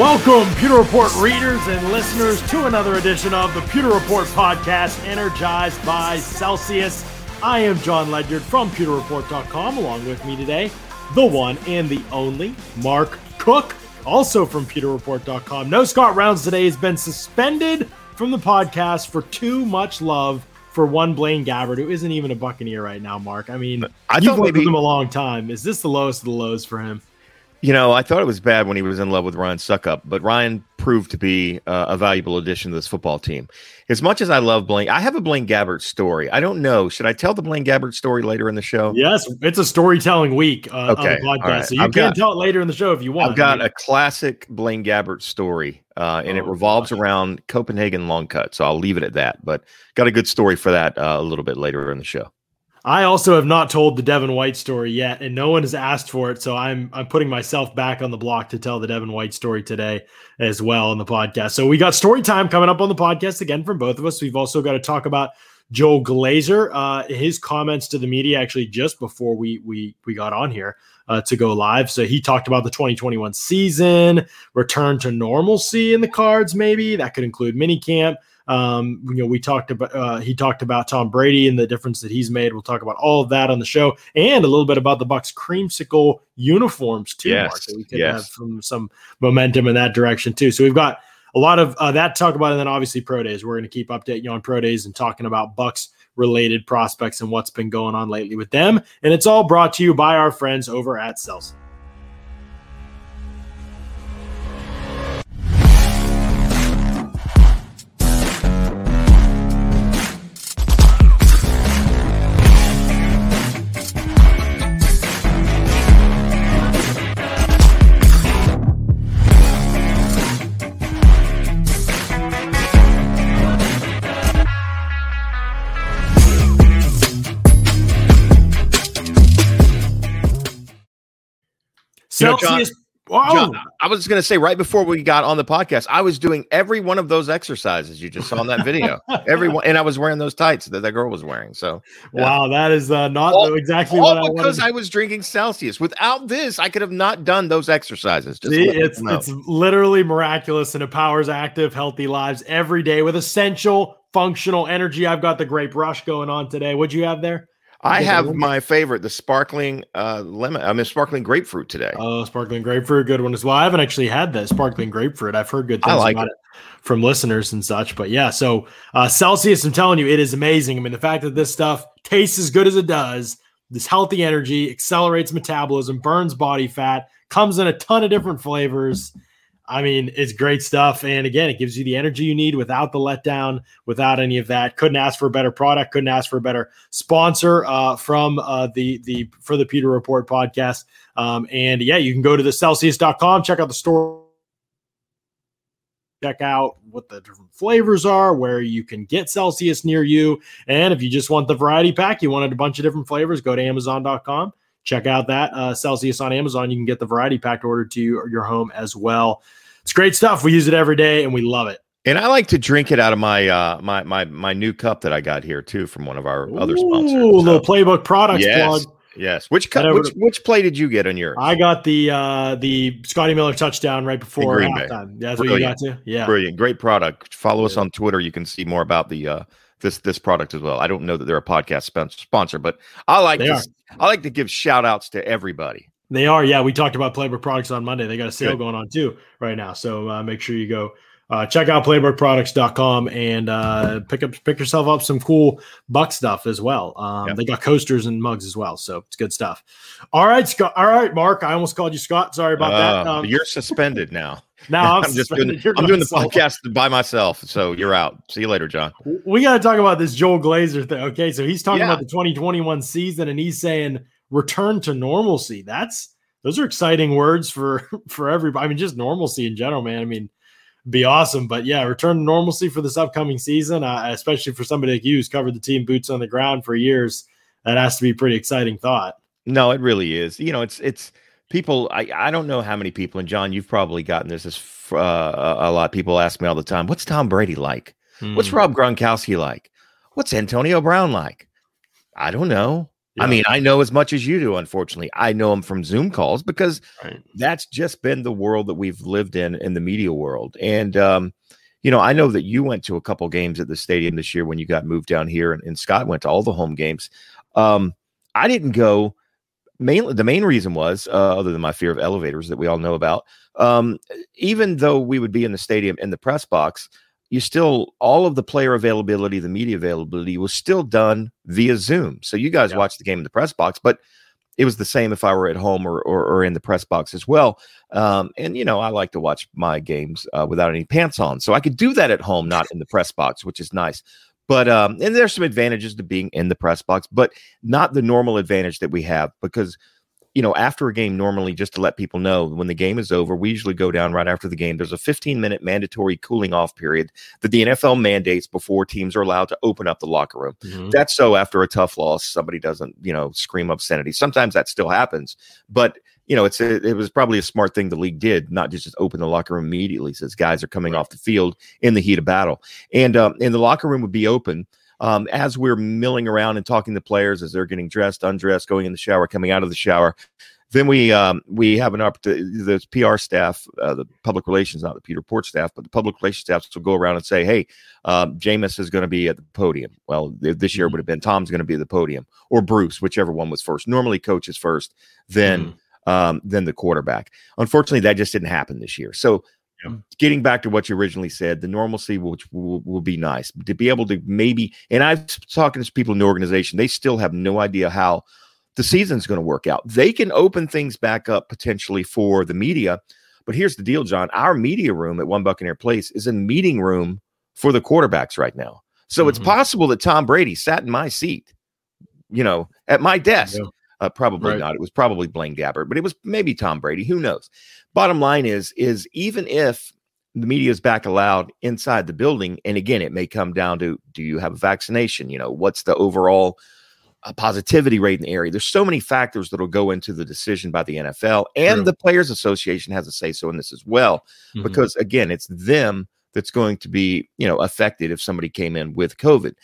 Welcome, Pewter Report readers and listeners, to another edition of the Pewter Report podcast, energized by Celsius. I am Jon Ledyard from PewterReport.com. Along with me today, the one and the only Mark Cook, also from PewterReport.com. No Scott Reynolds today has been suspended from the podcast for too much love for one Blaine Gabbert, who isn't even a Buccaneer right now. Mark, I mean, I you've thought worked maybe- with him a long time. Is this the lowest of the lows for him? You know, I thought it was bad when he was in love with Ryan Succop, but Ryan proved to be uh, a valuable addition to this football team. As much as I love Blaine, I have a Blaine Gabbert story. I don't know. Should I tell the Blaine Gabbert story later in the show? Yes, it's a storytelling week uh, Okay, on the podcast, right. so you I've can got- tell it later in the show if you want. I've got a classic Blaine Gabbert story, uh, and it Oh, revolves gosh. around Copenhagen long cut. So I'll leave it at that. But got a good story for that uh, a little bit later in the show. I also have not told the Devin White story yet, and no one has asked for it. So I'm I'm putting myself back on the block to tell the Devin White story today as well on the podcast. So we got story time coming up on the podcast again from both of us. We've also got to talk about Joel Glazer, uh, his comments to the media actually just before we we we got on here uh, to go live. So he talked about the 2021 season, return to normalcy in the cards, maybe that could include minicamp. Um, you know, we talked about uh, he talked about Tom Brady and the difference that he's made. We'll talk about all of that on the show and a little bit about the Bucks creamsicle uniforms too. Mark, Yes, that we could yes. have some some momentum in that direction too. So we've got a lot of uh, that to talk about, and then obviously pro days. We're going to keep updating you on pro days and talking about Bucks related prospects and what's been going on lately with them. And it's all brought to you by our friends over at Celsius. John- Celsius. John, I was going to say right before we got on the podcast, I was doing every one of those exercises you just saw in that video. every one, and I was wearing those tights that that girl was wearing. So yeah. Wow, that is uh, not All- exactly what I all wanted. because to I was drinking Celsius. Without this, I could have not done those exercises. Just See, it's it's literally miraculous and it powers active, healthy lives every day with essential functional energy. I've got the grape rush going on today. What'd you have there? I have my favorite, the sparkling uh, lemon. I mean, sparkling grapefruit today. Oh, sparkling grapefruit, good one as well. I haven't actually had that sparkling grapefruit. I've heard good things like about it. from listeners and such. But yeah, so uh, Celsius, I'm telling you, it is amazing. I mean, the fact that this stuff tastes as good as it does, this healthy energy accelerates metabolism, burns body fat, comes in a ton of different flavors. I mean, it's great stuff. And again, it gives you the energy you need without the letdown, without any of that. Couldn't ask for a better product. Couldn't ask for a better sponsor uh, from uh, the the for the Pewter Report podcast. Um, and yeah, you can go to the Celsius.com, check out the store, check out what the different flavors are, where you can get Celsius near you. And if you just want the variety pack, you wanted a bunch of different flavors, go to Amazon.com. Check out that uh, Celsius on Amazon. You can get the variety pack ordered to you, your home as well. It's great stuff. We use it every day and we love it. And I like to drink it out of my uh, my my my new cup that I got here too from one of our other sponsors. Ooh, So, little playbook products yes, plug. yes. Which cup? Which which play did you get on yours? I got the uh the Scotty Miller touchdown right before halftime. That's what you got Brilliant. to. Yeah. Brilliant, great product. Follow us on Twitter. You can see more about the uh, this this product as well. I don't know that they're a podcast spon- sponsor, but I like They to are. I like to give shout outs to everybody. They are, yeah. We talked about Playbook products on Monday. They got a sale Good. going on too right now. So uh, make sure you go uh, check out playbookproducts.com and uh, pick up pick yourself up some cool buck stuff as well. Um, Yep. They got coasters and mugs as well, so it's good stuff. All right, Scott. All right, Mark. I almost called you Scott. Sorry about that. Uh, Um, you're suspended now. Now I'm, I'm just doing suspended. I'm doing the podcast by myself, so you're out. See you later, John. We got to talk about this Joel Glazer thing. Okay, so he's talking Yeah. about the 2021 season, and he's saying return to normalcy. That's those are exciting words for for everybody. I mean, just normalcy in general, man. I mean, be awesome. But yeah, return to normalcy for this upcoming season, uh, especially for somebody like you who's covered the team boots on the ground for years. That has to be a pretty exciting thought. No, it really is. You know, it's it's people. I I don't know how many people, and John, you've probably gotten this as f- uh, a lot. People ask me all the time, "What's Tom Brady like? What's Hmm. Rob Gronkowski like? What's Antonio Brown like?" I don't know. I mean, I know as much as you do, unfortunately. I know them from Zoom calls because right. that's just been the world that we've lived in in the media world. And, um, you know, I know that you went to a couple games at the stadium this year when you got moved down here, and, and Scott went to all the home games. Um, I didn't go. Mainly, the main reason was, uh, other than my fear of elevators that we all know about, um, even though we would be in the stadium in the press box, you still all of the player availability, the media availability was still done via Zoom. So you guys yeah. watched the game in the press box, but it was the same if I were at home or or, or in the press box as well. Um, and you know, I like to watch my games uh, without any pants on, so I could do that at home, not in the press box, which is nice. But um, and there's some advantages to being in the press box, but not the normal advantage that we have because you know, after a game, normally just to let people know when the game is over, we usually go down right after the game. There's a 15 minute mandatory cooling off period that the NFL mandates before teams are allowed to open up the locker room. Mm-hmm. That's so after a tough loss, somebody doesn't, you know, scream obscenity. Sometimes that still happens, but you know, it's a, it was probably a smart thing the league did, not just, just open the locker room immediately, since guys are coming right. off the field in the heat of battle, and um, and the locker room would be open um, as we're milling around and talking to players as they're getting dressed, undressed, going in the shower, coming out of the shower. Then we um, we have an opportunity. The PR staff, uh, the public relations, not the Pewter Report staff, but the public relations staff will go around and say, "Hey, um, Jameis is going to be at the podium." Well, this year mm-hmm. would have been Tom's going to be at the podium, or Bruce, whichever one was first. Normally, coaches first, then mm-hmm. Um, then the quarterback. Unfortunately, that just didn't happen this year. So yeah. Getting back to what you originally said, the normalcy, which will, will, be nice, to be able to maybe, and I've talking to people in the organization, they still have no idea how the season's going to work out. They can open things back up potentially for the media, but here's the deal, John. Our media room at One Buccaneer Place is a meeting room for the quarterbacks right now. So mm-hmm. it's possible that Tom Brady sat in my seat, you know, at my desk. Yeah. Uh, probably right. not. It was probably Blaine Gabbert, but it was maybe Tom Brady. Who knows? Bottom line is, is even if the media is back allowed inside the building, and again, it may come down to do you have a vaccination? You know, what's the overall uh, positivity rate in the area? There's so many factors that will go into the decision by the NFL, and True. the Players Association has a say so in this as well, mm-hmm. because again, it's them that's going to be you know affected if somebody came in with COVID.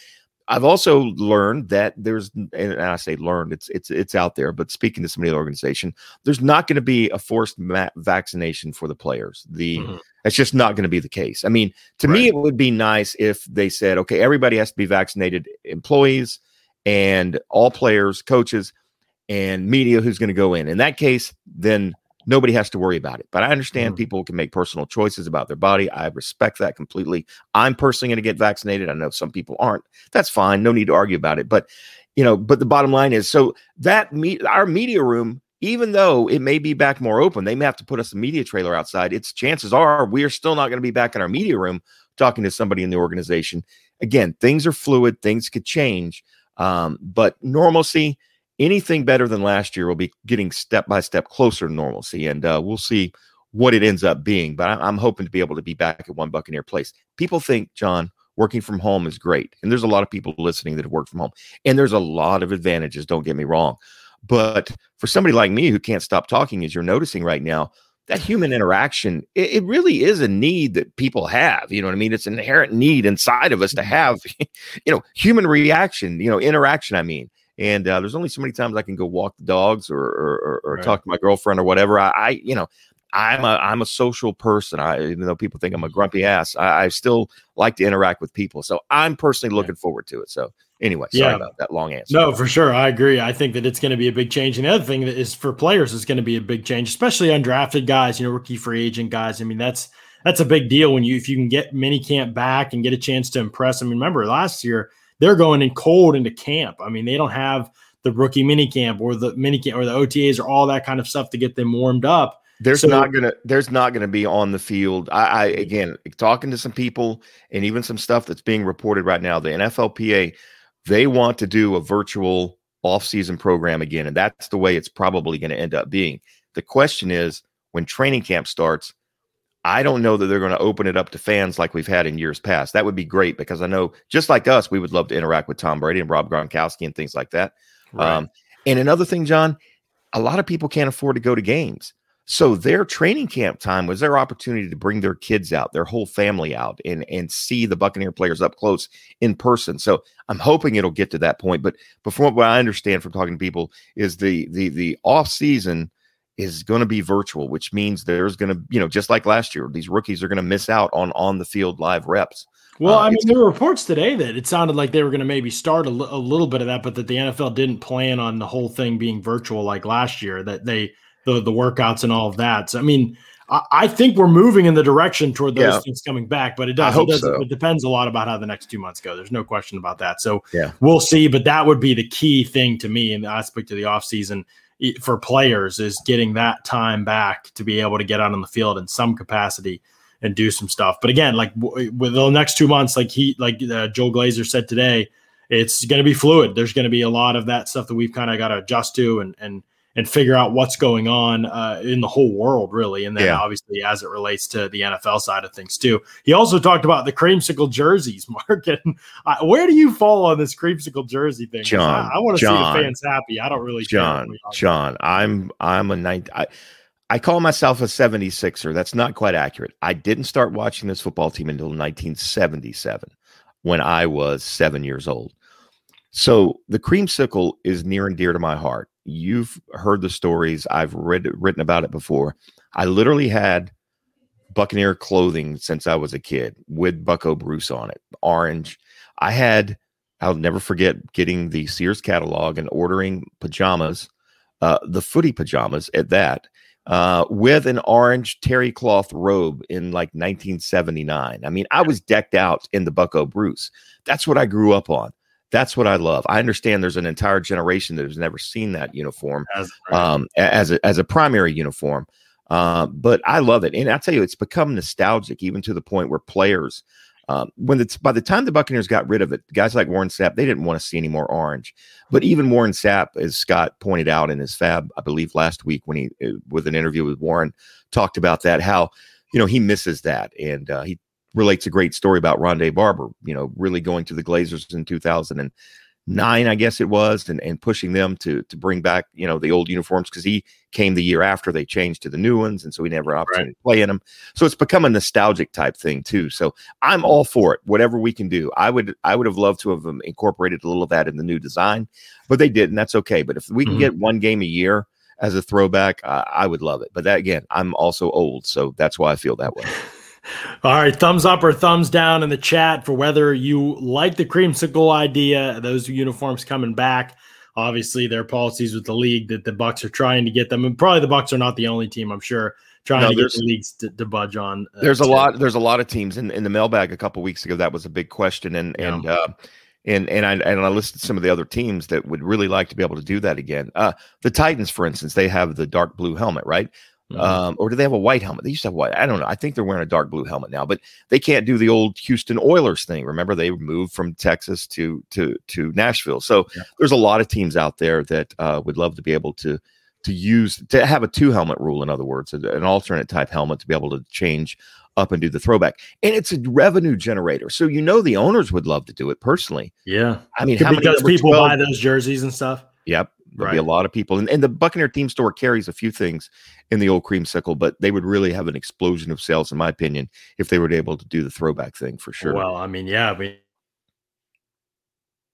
I've also learned that there's, and I say learned, it's it's it's out there. But speaking to somebody in the organization, there's not going to be a forced ma- vaccination for the players. The mm-hmm. that's just not going to be the case. I mean, to right. me, it would be nice if they said, okay, everybody has to be vaccinated, employees and all players, coaches, and media who's going to go in. In that case, then nobody has to worry about it. But I understand mm. people can make personal choices about their body. I respect that completely. I'm personally going to get vaccinated. I know some people aren't. That's fine. No need to argue about it. But you know, but the bottom line is so that me our media room, even though it may be back more open, they may have to put us a media trailer outside. Its chances are we are still not going to be back in our media room talking to somebody in the organization. Again, things are fluid, things could change. Um, but normalcy, anything better than last year will be getting step by step closer to normalcy, and uh, we'll see what it ends up being. But I- am hoping to be able to be back at one Buccaneer place. People think, John, working from home is great, and there's a lot of people listening that have worked from home, and there's a lot of advantages. Don't get me wrong, but for somebody like me who can't stop talking, as you're noticing right now. That human interaction, it, it really is a need that people have. You know what I mean? It's an inherent need inside of us to mm-hmm. have, you know, human reaction, you know, interaction. I mean, and uh, there's only so many times I can go walk the dogs or or, or right. talk to my girlfriend or whatever. I, I, you know I'm a I'm a social person. I even though people think I'm a grumpy ass, I, I still like to interact with people. So I'm personally looking yeah. forward to it. So anyway, sorry yeah. about that long answer. No, for sure. I agree. I think that it's going to be a big change. And the other thing that is for players is going to be a big change, especially undrafted guys, you know, rookie free agent guys. I mean, that's that's a big deal when you if you can get mini camp back and get a chance to impress. I mean, remember last year they're going in cold into camp. I mean, they don't have the rookie mini camp or the mini camp or the OTAs or all that kind of stuff to get them warmed up. There's so, not gonna there's not gonna be on the field. I, I mm-hmm. again talking to some people and even some stuff that's being reported right now. The NFLPA they want to do a virtual off-season program again, and that's the way it's probably going to end up being. The question is when training camp starts, I don't know that they're going to open it up to fans like we've had in years past. That would be great because I know, just like us, we would love to interact with Tom Brady and Rob Gronkowski and things like that. Right. Um, and another thing, John, a lot of people can't afford to go to games. So their training camp time was their opportunity to bring their kids out, their whole family out, and and see the Buccaneer players up close in person. So I'm hoping it'll get to that point. But but from what I understand from talking to people, is the the the off season is going to be virtual, which means there's going to you know just like last year, these rookies are going to miss out on on the field live reps. Well, uh, I mean, there were reports today that it sounded like they were going to maybe start a, l- a little bit of that, but that the NFL didn't plan on the whole thing being virtual like last year. That they the the workouts and all of that. So I mean, I, I think we're moving in the direction toward those yeah. things coming back, but it does. It, does so. it depends a lot about how the next two months go. There's no question about that. So yeah, we'll see. But that would be the key thing to me in the aspect of the offseason for players is getting that time back to be able to get out on the field in some capacity and do some stuff. But again, like with the next two months, like he, like uh, Joel Glazer said today, it's going to be fluid. There's going to be a lot of that stuff that we've kind of got to adjust to and and and figure out what's going on uh, in the whole world, really. And then yeah. obviously as it relates to the NFL side of things too. He also talked about the creamsicle jerseys, Mark. And uh, where do you fall on this creamsicle jersey thing? John, I, I want to see the fans happy. I don't really. John, John, I'm I'm a ninth. I, I call myself a 76er. That's not quite accurate. I didn't start watching this football team until 1977 when I was seven years old. So the creamsicle is near and dear to my heart. You've heard the stories. I've read written about it before. I literally had Buccaneer clothing since I was a kid with Bucco Bruce on it, orange. I had, I'll never forget getting the Sears catalog and ordering pajamas, uh, the footy pajamas at that, uh, with an orange terry cloth robe in like 1979. I mean, I was decked out in the Bucco Bruce. That's what I grew up on. That's what I love. I understand there's an entire generation that has never seen that uniform as, um, as a as a primary uniform. Uh, but I love it, and I tell you, it's become nostalgic even to the point where players, um, when it's by the time the Buccaneers got rid of it, guys like Warren Sapp, they didn't want to see any more orange. But even Warren Sapp, as Scott pointed out in his Fab, I believe last week when he uh, with an interview with Warren, talked about that how you know he misses that, and uh, he relates a great story about Rondé Barber, you know, really going to the Glazers in 2009, I guess it was, and, and pushing them to to bring back, you know, the old uniforms because he came the year after they changed to the new ones. And so he never had opportunity right. to play in them. So it's become a nostalgic type thing too. So I'm all for it, whatever we can do. I would I would have loved to have incorporated a little of that in the new design, but they didn't. That's okay. But if we can mm-hmm. get one game a year as a throwback, I would love it. But that again, I'm also old, so that's why I feel that way. All right, thumbs up or thumbs down in the chat for whether you like the creamsicle idea. Those uniforms coming back. Obviously, there are policies with the league that the Bucks are trying to get them, and probably the Bucks are not the only team. I'm sure trying no, to get the leagues to, to budge on. Uh, there's a lot. There's a lot of teams in, in the mailbag a couple weeks ago. That was a big question, and yeah. and uh, and and I and I listed some of the other teams that would really like to be able to do that again. Uh, the Titans, for instance, they have the dark blue helmet, right? Mm-hmm. Um, or do they have a white helmet? They used to have white. I don't know. I think they're wearing a dark blue helmet now, but they can't do the old Houston Oilers thing. Remember, they moved from Texas to to to Nashville. So yeah. there's a lot of teams out there that uh, would love to be able to to use to have a two helmet rule. In other words, an alternate type helmet to be able to change up and do the throwback. And it's a revenue generator. So you know the owners would love to do it personally. Yeah. I mean, how because people 12? buy those jerseys and stuff. Yep. There'll right. be a lot of people. And, and the Buccaneer team store carries a few things in the old creamsicle, but they would really have an explosion of sales, in my opinion, if they were able to do the throwback thing for sure. Well, I mean, yeah, I mean,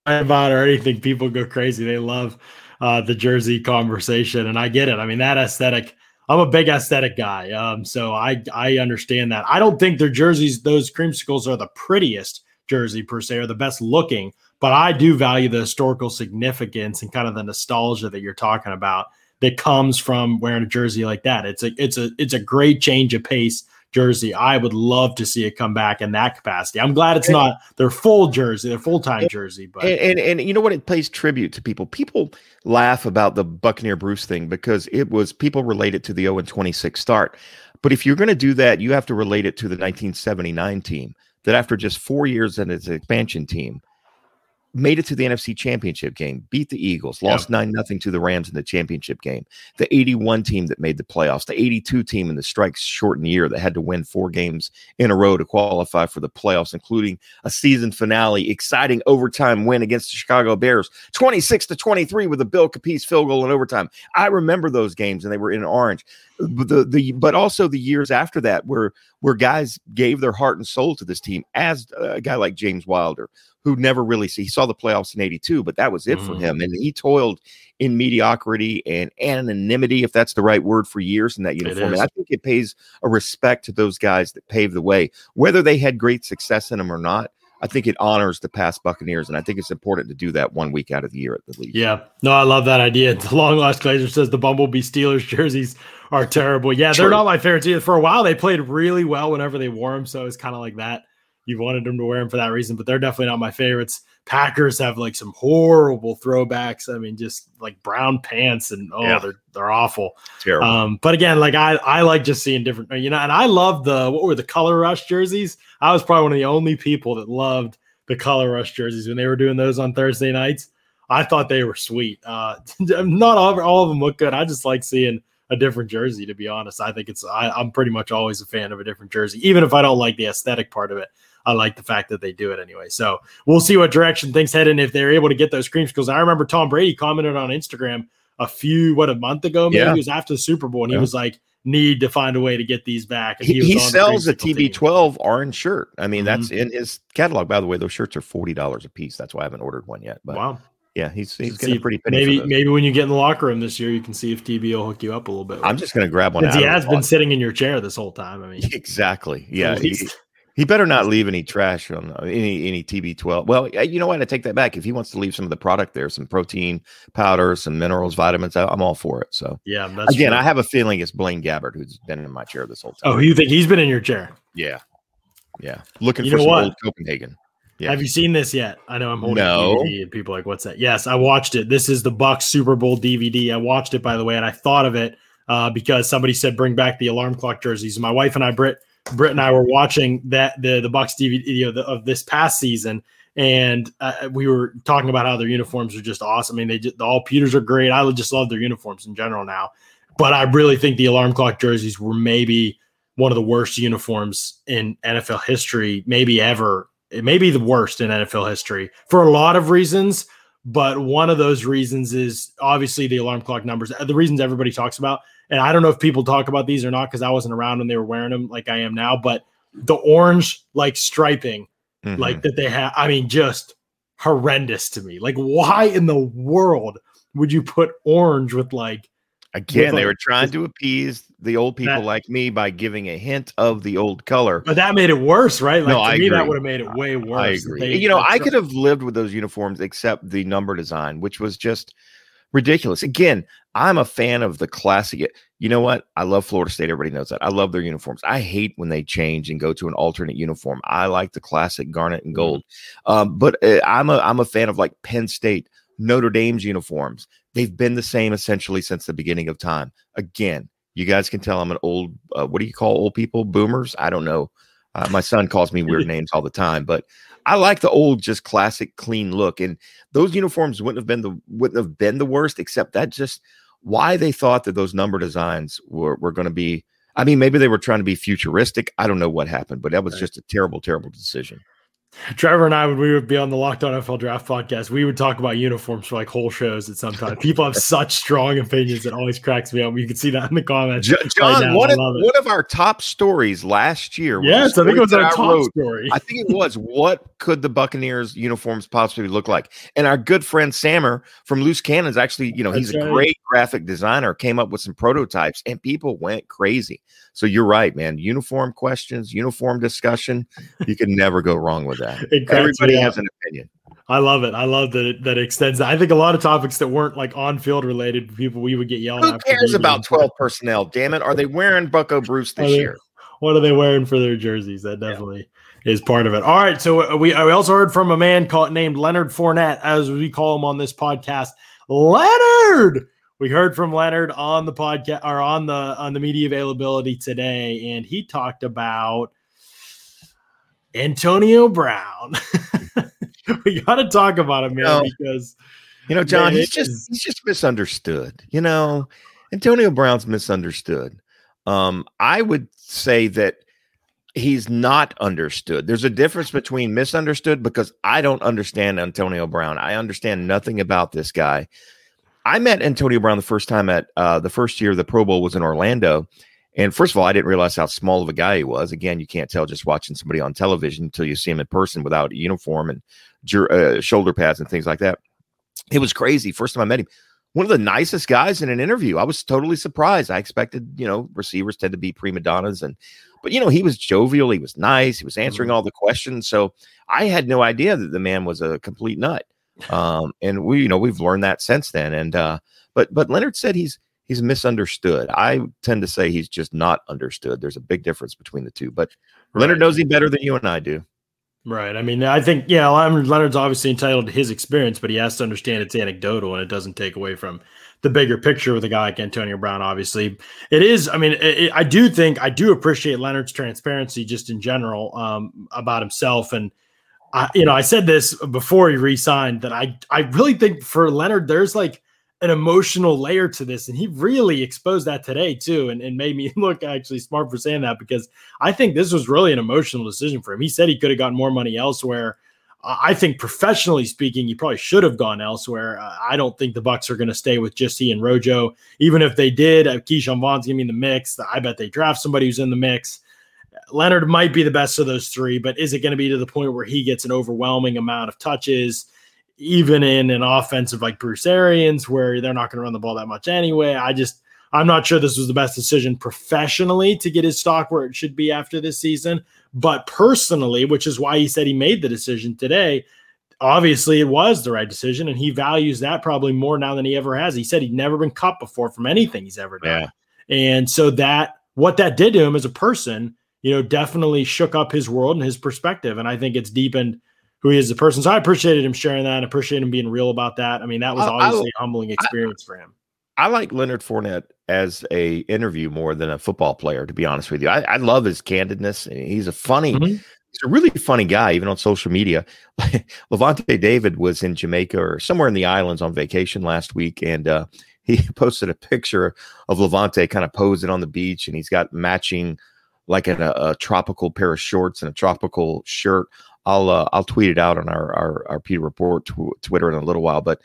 about or anything, people go crazy. They love uh, the jersey conversation, and I get it. I mean, that aesthetic. I'm a big aesthetic guy, um, so I I understand that. I don't think their jerseys, those creamsicles, are the prettiest jersey per se, or the best looking but I do value the historical significance and kind of the nostalgia that you're talking about that comes from wearing a jersey like that. It's a it's a it's a great change of pace jersey. I would love to see it come back in that capacity. I'm glad it's not their full jersey, their full time jersey. But and, and, and you know what? It pays tribute to people. People laugh about the Buccaneer Bruce thing because it was people related to the 0 and 26 start. But if you're going to do that, you have to relate it to the 1979 team that after just four years in its expansion team made it to the NFC Championship game, beat the Eagles, lost nine yeah. nothing to the Rams in the championship game. The 81 team that made the playoffs, the 82 team in the strikes shortened year that had to win four games in a row to qualify for the playoffs, including a season finale, exciting overtime win against the Chicago Bears, 26 to 23 with a Bill Capece field goal in overtime. I remember those games and they were in orange the the but also the years after that where where guys gave their heart and soul to this team as a guy like James Wilder who never really see he saw the playoffs in 82 but that was it mm. for him and he toiled in mediocrity and anonymity if that's the right word for years in that uniform and I think it pays a respect to those guys that paved the way whether they had great success in them or not I think it honors the past Buccaneers, and I think it's important to do that one week out of the year at the least. Yeah, no, I love that idea. The long lost Glazer says the Bumblebee Steelers jerseys are terrible. Yeah, True. they're not my favorites either. For a while, they played really well whenever they wore them, so it's kind of like that. You wanted them to wear them for that reason, but they're definitely not my favorites. Packers have like some horrible throwbacks. I mean, just like brown pants and oh, yeah. they're they're awful. Terrible. Um, but again, like I I like just seeing different, you know, and I love the what were the color rush jerseys. I was probably one of the only people that loved the color rush jerseys when they were doing those on Thursday nights. I thought they were sweet. Uh, not all, all of them look good. I just like seeing a different jersey. To be honest, I think it's I, I'm pretty much always a fan of a different jersey, even if I don't like the aesthetic part of it. I like the fact that they do it anyway. So we'll see what direction things head in if they're able to get those creams. Because I remember Tom Brady commented on Instagram a few, what, a month ago, maybe yeah. it was after the Super Bowl, and yeah. he was like, need to find a way to get these back. he, he, he sells a TB12 orange shirt. I mean, mm-hmm. that's in his catalog. By the way, those shirts are $40 a piece. That's why I haven't ordered one yet. But wow. Yeah, he's he's getting pretty maybe maybe when you get in the locker room this year, you can see if TB will hook you up a little bit. I'm just going to grab one. Out. He has been sitting in your chair this whole time. I mean, exactly. Yeah, he better not leave any trash on any any TB12. Well, you know what? I take that back. If he wants to leave some of the product there, some protein powder, some minerals, vitamins, I'm all for it. So yeah, again, true. I have a feeling it's Blaine Gabbert who's been in my chair this whole time. Oh, you think he's been in your chair? Yeah, yeah. Looking you for some what? old Copenhagen. Yeah. Have you seen this yet? I know I'm holding no. DVD and people like, "What's that?" Yes, I watched it. This is the Bucks Super Bowl DVD. I watched it by the way, and I thought of it uh, because somebody said bring back the alarm clock jerseys. My wife and I, Britt Britt and I were watching that the the Bucks DVD you know, the, of this past season, and uh, we were talking about how their uniforms are just awesome. I mean, they just, the all Peters are great. I just love their uniforms in general now, but I really think the alarm clock jerseys were maybe one of the worst uniforms in NFL history, maybe ever. It may be the worst in NFL history for a lot of reasons. But one of those reasons is obviously the alarm clock numbers. The reasons everybody talks about and I don't know if people talk about these or not because I wasn't around when they were wearing them like I am now, but the orange like striping, mm-hmm. like that they have, I mean, just horrendous to me. Like, why in the world would you put orange with like Again, they were trying to appease the old people that, like me by giving a hint of the old color. But that made it worse, right? Like no, to I me, agree. that would have made it way worse. I agree. They, you know, I could have lived with those uniforms except the number design, which was just ridiculous. Again, I'm a fan of the classic. You know what? I love Florida State. Everybody knows that. I love their uniforms. I hate when they change and go to an alternate uniform. I like the classic garnet and mm-hmm. gold. Um, but uh, I'm a I'm a fan of like Penn State, Notre Dame's uniforms. They've been the same essentially since the beginning of time. Again, you guys can tell I'm an old. Uh, what do you call old people? Boomers? I don't know. Uh, my son calls me weird names all the time, but I like the old, just classic, clean look. And those uniforms wouldn't have been the wouldn't have been the worst, except that just why they thought that those number designs were were going to be. I mean, maybe they were trying to be futuristic. I don't know what happened, but that was just a terrible, terrible decision. Trevor and I, when we would be on the Locked On NFL Draft podcast, we would talk about uniforms for like whole shows at some time. People have such strong opinions; it always cracks me up. You can see that in the comments. John, right one, of, one of our top stories last year. Yes, I think it was our top wrote, story. I think it was. what could the Buccaneers uniforms possibly look like? And our good friend Sammer from Loose Cannons, actually, you know, he's That's a great graphic designer, came up with some prototypes, and people went crazy. So you're right, man. Uniform questions, uniform discussion. You can never go wrong with that. Everybody has an opinion. I love it. I love that it, that it extends. I think a lot of topics that weren't like on field related, people we would get yelled. Who cares about twelve personnel? Damn it! Are they wearing Bucco Bruce this they, year? What are they wearing for their jerseys? That definitely yeah. is part of it. All right. So uh, we uh, we also heard from a man called named Leonard Fournette, as we call him on this podcast. Leonard we heard from Leonard on the podcast or on the on the media availability today, and he talked about Antonio Brown. we got to talk about him, man, you know, because you know, John, man, he's just is, he's just misunderstood. You know, Antonio Brown's misunderstood. Um, I would say that he's not understood. There's a difference between misunderstood because I don't understand Antonio Brown. I understand nothing about this guy I met Antonio Brown the first time at uh, the first year the Pro Bowl was in Orlando. And first of all, I didn't realize how small of a guy he was. Again, you can't tell just watching somebody on television until you see him in person without a uniform and uh, shoulder pads and things like that. It was crazy. First time I met him, one of the nicest guys in an interview. I was totally surprised. I expected, you know, receivers tend to be prima donnas and but you know, he was jovial, he was nice, he was answering mm-hmm. all the questions. So I had no idea that the man was a complete nut. Um, and we, you know, we've learned that since then. And uh, but but Leonard said he's he's misunderstood. I tend to say he's just not understood. There's a big difference between the two. But right. Leonard knows him better than you and I do. Right. I mean, I think yeah, Leonard's obviously entitled to his experience, but he has to understand it's anecdotal and it doesn't take away from the bigger picture with a guy like Antonio Brown. Obviously, it is. I mean, it, it, I do think I do appreciate Leonard's transparency just in general um, about himself and I, you know, I said this before he re-signed that I I really think for Leonard there's like an emotional layer to this, and he really exposed that today too, and, and made me look actually smart for saying that because I think this was really an emotional decision for him. He said he could have gotten more money elsewhere. I think professionally speaking, he probably should have gone elsewhere. Uh, I don't think the Bucks are going to stay with just he and Rojo. Even if they did, uh, Ke'Shawn Vaughn's going to be in the mix. I bet they draft somebody who's in the mix. Leonard might be the best of those three, but is it going to be to the point where he gets an overwhelming amount of touches, even in an offensive like Bruce Arians, where they're not going to run the ball that much anyway? I just, I'm not sure this was the best decision professionally to get his stock where it should be after this season. But personally, which is why he said he made the decision today, obviously it was the right decision. And he values that probably more now than he ever has. He said he'd never been cut before from anything he's ever done. Yeah. And so that, what that did to him as a person you know, definitely shook up his world and his perspective. And I think it's deepened who he is as a person. So I appreciated him sharing that. I appreciate him being real about that. I mean, that was obviously I, a humbling experience I, for him. I like Leonard Fournette as a interview more than a football player, to be honest with you. I, I love his candidness. He's a funny, mm-hmm. he's a really funny guy, even on social media. Lavonte David was in Jamaica or somewhere in the islands on vacation last week, and uh, he posted a picture of Lavonte kind of posing on the beach, and he's got matching – like a, a tropical pair of shorts and a tropical shirt. I'll uh, I'll tweet it out on our our, our Pewter Report tw- Twitter in a little while. But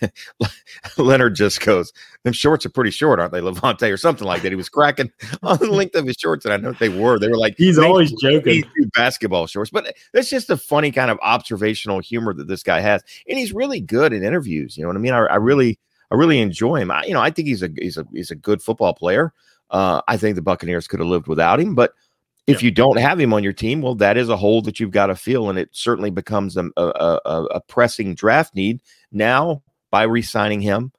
Leonard just goes, "Them shorts are pretty short, aren't they, Lavonte?" or something like that?" He was cracking on the length of his shorts, and I know they were. They were like he's always joking basketball shorts, but it's just a funny kind of observational humor that this guy has, and he's really good in interviews. You know what I mean? I, I really I really enjoy him. I, you know, I think he's a he's a he's a good football player. Uh, I think the Buccaneers could have lived without him, but if yeah. you don't have him on your team, well, that is a hole that you've got to fill, and it certainly becomes a, a, a, a pressing draft need now by re-signing him.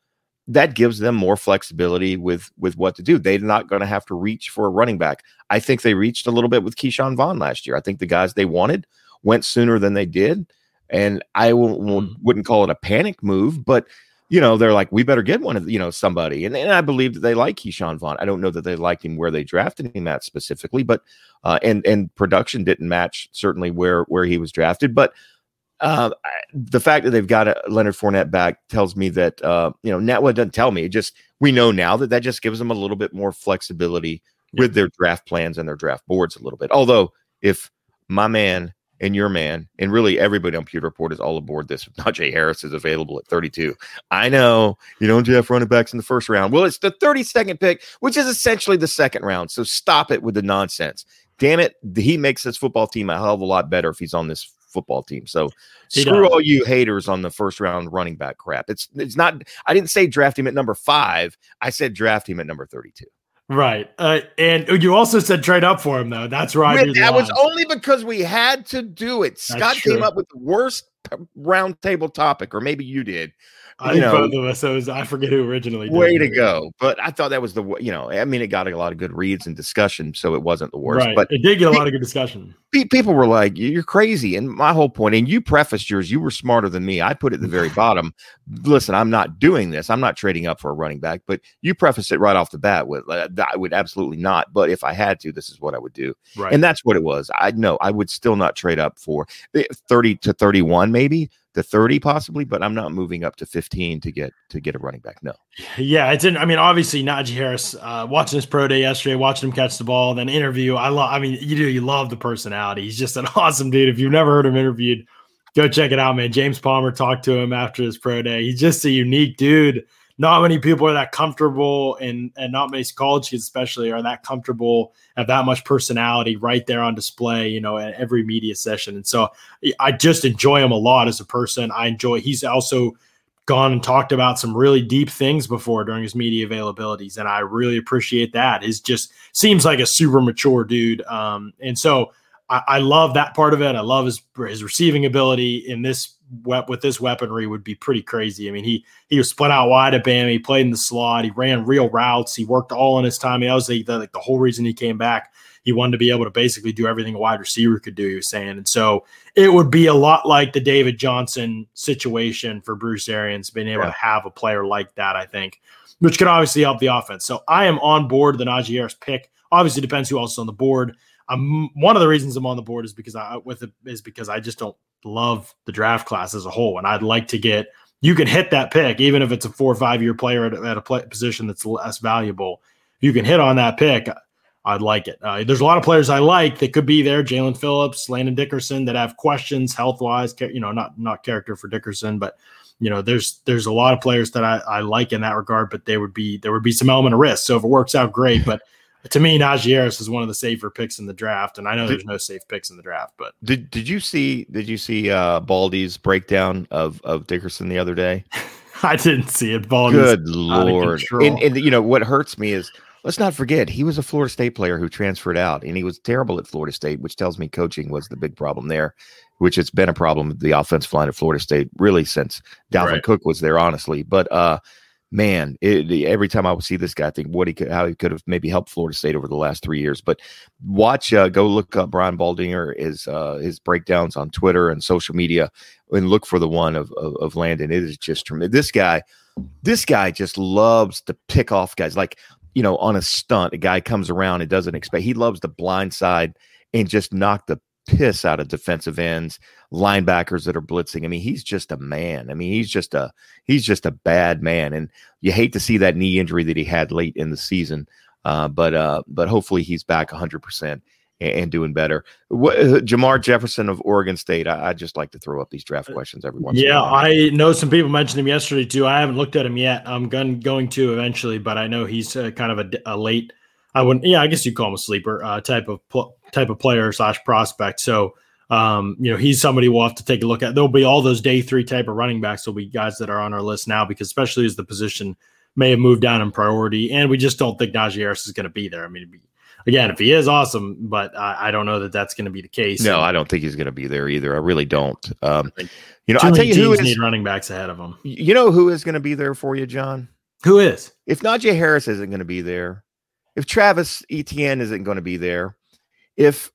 That gives them more flexibility with with what to do. They're not going to have to reach for a running back. I think they reached a little bit with Ke'Shawn Vaughn last year. I think the guys they wanted went sooner than they did, and I w- mm. wouldn't call it a panic move, but you know, they're like, we better get one of, you know, somebody. And, and I believe that they like Ke'Shawn Vaughn. I don't know that they liked him where they drafted him at specifically, but, uh, and, and production didn't match certainly where, where he was drafted. But, uh, the fact that they've got a Leonard Fournette back tells me that, uh, you know, now what doesn't tell me. It just, we know now that that just gives them a little bit more flexibility with their draft plans and their draft boards a little bit. Although, if my man and your man, and really everybody on Pewter Report is all aboard this. Najee Harris is available at 32. I know you don't have running backs in the first round. Well, it's the 32nd pick, which is essentially the second round. So stop it with the nonsense. Damn it. He makes this football team a hell of a lot better if he's on this football team. So he screw does. all you haters on the first round running back crap. It's it's not I didn't say draft him at number 5. I said draft him at number 32. Right. Uh, and you also said trade up for him, though. That's right. That was only because we had to do it. Scott came up with the worst round table topic, or maybe you did. I think know, both of us. So was, I forget who originally. Way to go! But I thought that was the you know I mean it got a lot of good reads and discussion, so it wasn't the worst. Right. But it did get a lot of good discussion. People were like, "You're crazy," and my whole point, and you prefaced yours. You were smarter than me. I put it at the very bottom. Listen, I'm not doing this. I'm not trading up for a running back. But you prefaced it right off the bat with, uh, "I would absolutely not." But if I had to, this is what I would do. Right. And that's what it was. I know I would still not trade up for eh, 30 to 31, maybe to 30 possibly, but I'm not moving up to 15 to get to get a running back. No. Yeah, it's in I mean, obviously Najee Harris, uh, watching his pro day yesterday, watching him catch the ball, then interview. I love I mean, you do you love the personality. He's just an awesome dude. If you've never heard him interviewed, go check it out, man. James Palmer talked to him after his pro day. He's just a unique dude not many people are that comfortable, and and not many college kids especially are that comfortable, have that much personality right there on display, you know, at every media session. And so I just enjoy him a lot as a person. I enjoy. He's also gone and talked about some really deep things before during his media availabilities, and I really appreciate that. Is just seems like a super mature dude, um, and so I, I, love that part of it. I love his his receiving ability in this with this weaponry would be pretty crazy. I mean, he he was split out wide at Bama. He played in the slot. He ran real routes. He worked all in his time. That was the, the, like the whole reason he came back. He wanted to be able to basically do everything a wide receiver could do. He was saying, and so it would be a lot like the David Johnson situation for Bruce Arians, being able yeah. to have a player like that. I think, which could obviously help the offense. So I am on board the Najee Harris pick. Obviously, depends who else is on the board. I'm one of the reasons I'm on the board is because I with it is because I just don't love the draft class as a whole, and I'd like to get you can hit that pick even if it's a four or five year player at, at a play, position that's less valuable. You can hit on that pick, I'd like it. Uh, there's a lot of players I like that could be there. Jaelan Phillips, Landon Dickerson that have questions health wise. You know, not not character for Dickerson, but you know, there's there's a lot of players that I, I like in that regard. But there would be there would be some element of risk. So if it works out, great. But to me, Najee Harris is one of the safer picks in the draft, and I know did, there's no safe picks in the draft. But did did you see did you see uh, Baldy's breakdown of of Dickerson the other day? I didn't see it. Baldy's good lord, and, and you know what hurts me is let's not forget he was a Florida State player who transferred out, and he was terrible at Florida State, which tells me coaching was the big problem there. Which it's been a problem the offensive line at Florida State really since Dalvin right. Cook was there, honestly. But uh, man, it, every time I would see this guy, I think what he could, how he could have maybe helped Florida State over the last three years. But watch, uh, go look up Brian Baldinger, his uh, his breakdowns on Twitter and social media, and look for the one of of, of Landon. It is just tremendous. This guy, this guy just loves to pick off guys. Like you know, on a stunt, a guy comes around and doesn't expect. He loves the blind side and just knock the piss out of defensive ends, linebackers that are blitzing. I mean, he's just a man. I mean, he's just a he's just a bad man, and you hate to see that knee injury that he had late in the season. Uh, but uh, but hopefully he's back 100 percent and doing better. What, uh, Jermar Jefferson of Oregon State. I, I, just like to throw up these draft uh, questions every once. Yeah, I know some people mentioned him yesterday too. I haven't looked at him yet. I'm going going to eventually, but I know he's uh, kind of a, a, late. I wouldn't. Yeah, I guess you call him a sleeper uh, type of pl- type of player slash prospect. So, um, you know, he's somebody we'll have to take a look at. There'll be all those day three type of running backs. There'll be guys that are on our list now because especially as the position may have moved down in priority, and we just don't think Najee Harris is going to be there. I mean, again, if he is awesome, but I, I don't know that that's going to be the case. No, and, I don't think he's going to be there either. I really don't. Um, you know, I tell you who is, need running backs ahead of him. You know who is going to be there for you, John? Who is? If Najee Harris isn't going to be there, if Travis Etienne isn't going to be there, if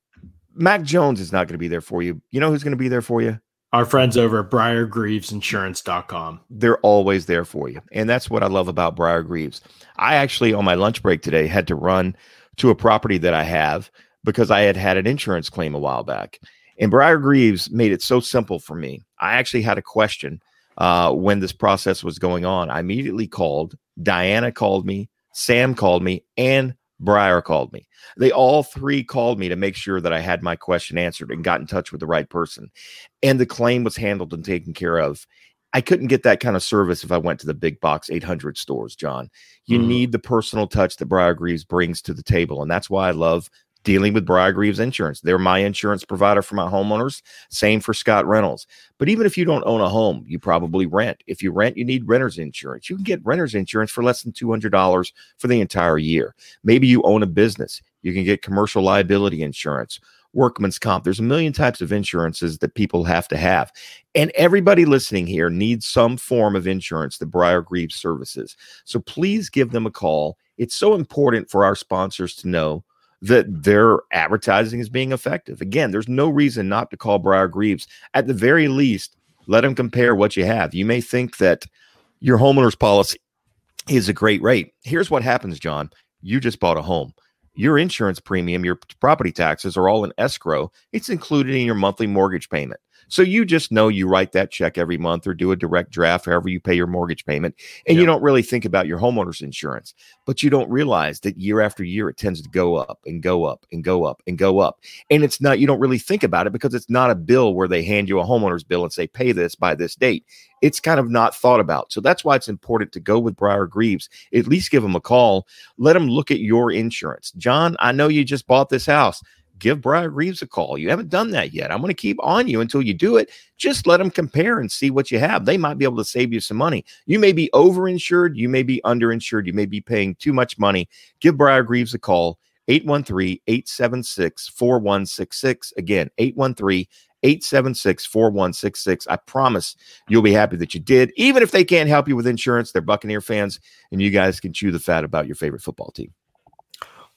Mac Jones is not going to be there for you. You know who's going to be there for you? Our friends over at BriarGreavesInsurance.com. They're always there for you. And that's what I love about Briar Greaves. I actually, on my lunch break today, had to run to a property that I have because I had had an insurance claim a while back. And Briar Greaves made it so simple for me. I actually had a question uh, when this process was going on. I immediately called. Diana called me. Sam called me. And Briar called me. They all three called me to make sure that I had my question answered and got in touch with the right person. And the claim was handled and taken care of. I couldn't get that kind of service if I went to the big box 800 stores, John. You mm. need the personal touch that Briar Greaves brings to the table. And that's why I love dealing with Briar Greaves Insurance. They're my insurance provider for my homeowners. Same for Scott Reynolds. But even if you don't own a home, you probably rent. If you rent, you need renter's insurance. You can get renter's insurance for less than $200 for the entire year. Maybe you own a business. You can get commercial liability insurance, workman's comp. There's a million types of insurances that people have to have. And everybody listening here needs some form of insurance that Briar Greaves services. So please give them a call. It's so important for our sponsors to know that their advertising is being effective. Again, there's no reason not to call Briar Greaves. At the very least, let them compare what you have. You may think that your homeowner's policy is a great rate. Here's what happens, John. You just bought a home. Your insurance premium, your property taxes are all in escrow. It's included in your monthly mortgage payment. So you just know you write that check every month or do a direct draft, however you pay your mortgage payment, and yep. you don't really think about your homeowner's insurance. But you don't realize that year after year it tends to go up and go up and go up and go up. And it's not, you don't really think about it because it's not a bill where they hand you a homeowner's bill and say, pay this by this date it's kind of not thought about. So that's why it's important to go with Briar Greaves. At least give them a call. Let them look at your insurance. John, I know you just bought this house. Give Briar Greaves a call. You haven't done that yet. I'm going to keep on you until you do it. Just let them compare and see what you have. They might be able to save you some money. You may be overinsured. You may be underinsured. You may be paying too much money. Give Briar Greaves a call. 813 876 4166. Again, 813 876 4166. I promise you'll be happy that you did. Even if they can't help you with insurance, they're Buccaneer fans, and you guys can chew the fat about your favorite football team.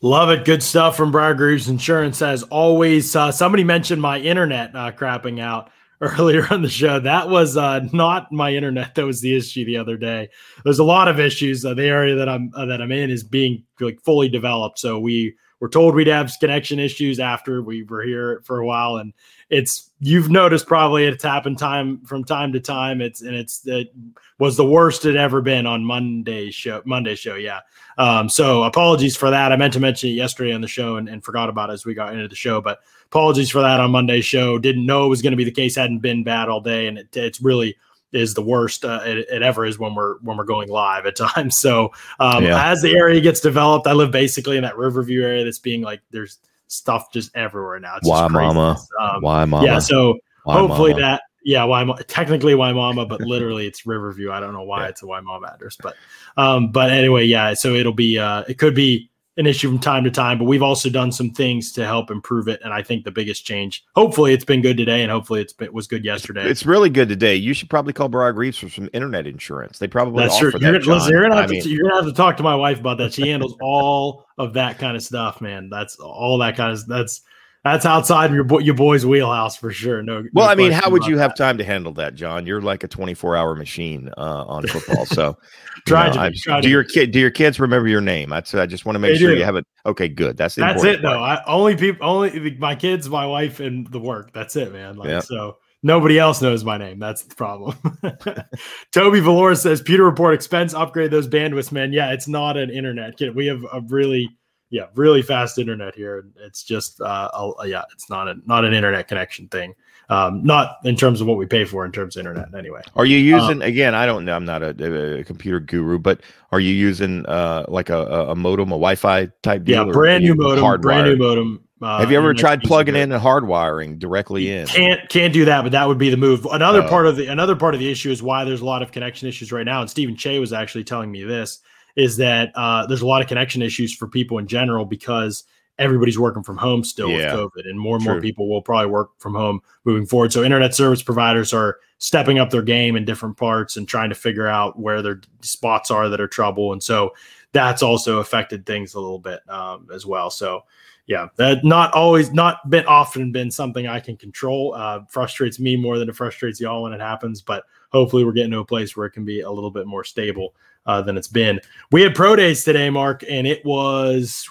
Love it. Good stuff from Briar Insurance. As always, uh, somebody mentioned my internet uh, crapping out earlier on the show. That was uh, not my internet. That was the issue the other day. There's a lot of issues. Uh, the area that I'm uh, that I'm in is being like fully developed. So we were told we'd have connection issues after we were here for a while, and it's you've noticed probably it's happened time from time to time. It's and it's it was the worst it ever been on Monday show. Monday show, yeah. Um, so apologies for that. I meant to mention it yesterday on the show and, and forgot about it as we got into the show. But apologies for that on Monday's show. Didn't know it was going to be the case. Hadn't been bad all day, and it, it's really is the worst uh, it, it, ever is when we're when we're going live at times. So um, yeah. as the area gets developed, I live basically in that Riverview area that's being like there's stuff just everywhere now. It's Wimauma? Um, Wimauma? Yeah. So why hopefully mama? that yeah why technically Wimauma but literally it's riverview i don't know why yeah. it's a Wimauma address but um but anyway yeah so it'll be uh it could be an issue from time to time, but we've also done some things to help improve it. And I think the biggest change, hopefully, it's been good today, and hopefully, it's been, it was good yesterday. It's really good today. You should probably call Briar Greaves for some internet insurance. They probably that's true. You're, that, listen, you're, gonna to, you're gonna have to talk to my wife about that. She handles all of that kind of stuff, man. That's all that kind of that's that's outside your your boy's wheelhouse for sure. No. Well, no I mean, how would you that. have time to handle that, Jon? You're like a 24 hour machine uh, on football. So, try, know, to, try do your kid do your kids remember your name? I I just want to make they sure do. you have it. Okay, good. That's that's it though. I, only people, only my kids, my wife, and the work. That's it, man. Like, yep. So nobody else knows my name. That's the problem. Toby Valor says Pewter Report expense upgrade those bandwidths, man. Yeah, it's not an internet kit. We have a really yeah, really fast internet here. It's just uh, a, yeah, it's not a not an internet connection thing. Um, not in terms of what we pay for in terms of internet anyway. Are you using um, again? I don't know. I'm not a, a, computer guru, but are you using uh, like a, a modem, a Wi-Fi type deal? Yeah, brand new modem, hardwired? brand new modem. Uh, Have you ever tried plugging in and hardwiring directly in? Can't can't do that, but that would be the move. Another oh. part of the another part of the issue is why there's a lot of connection issues right now. And Stephen Che was actually telling me this is that uh, there's a lot of connection issues for people in general because everybody's working from home still yeah, with COVID, and more and True. more people will probably work from home moving forward. So, internet service providers are stepping up their game in different parts and trying to figure out where their spots are that are trouble, and so that's also affected things a little bit um, as well. So, yeah, that not always, not been often been something I can control. Uh, frustrates me more than it frustrates y'all when it happens, but hopefully we're getting to a place where it can be a little bit more stable uh, than it's been. We had pro days today, Mark, and it was.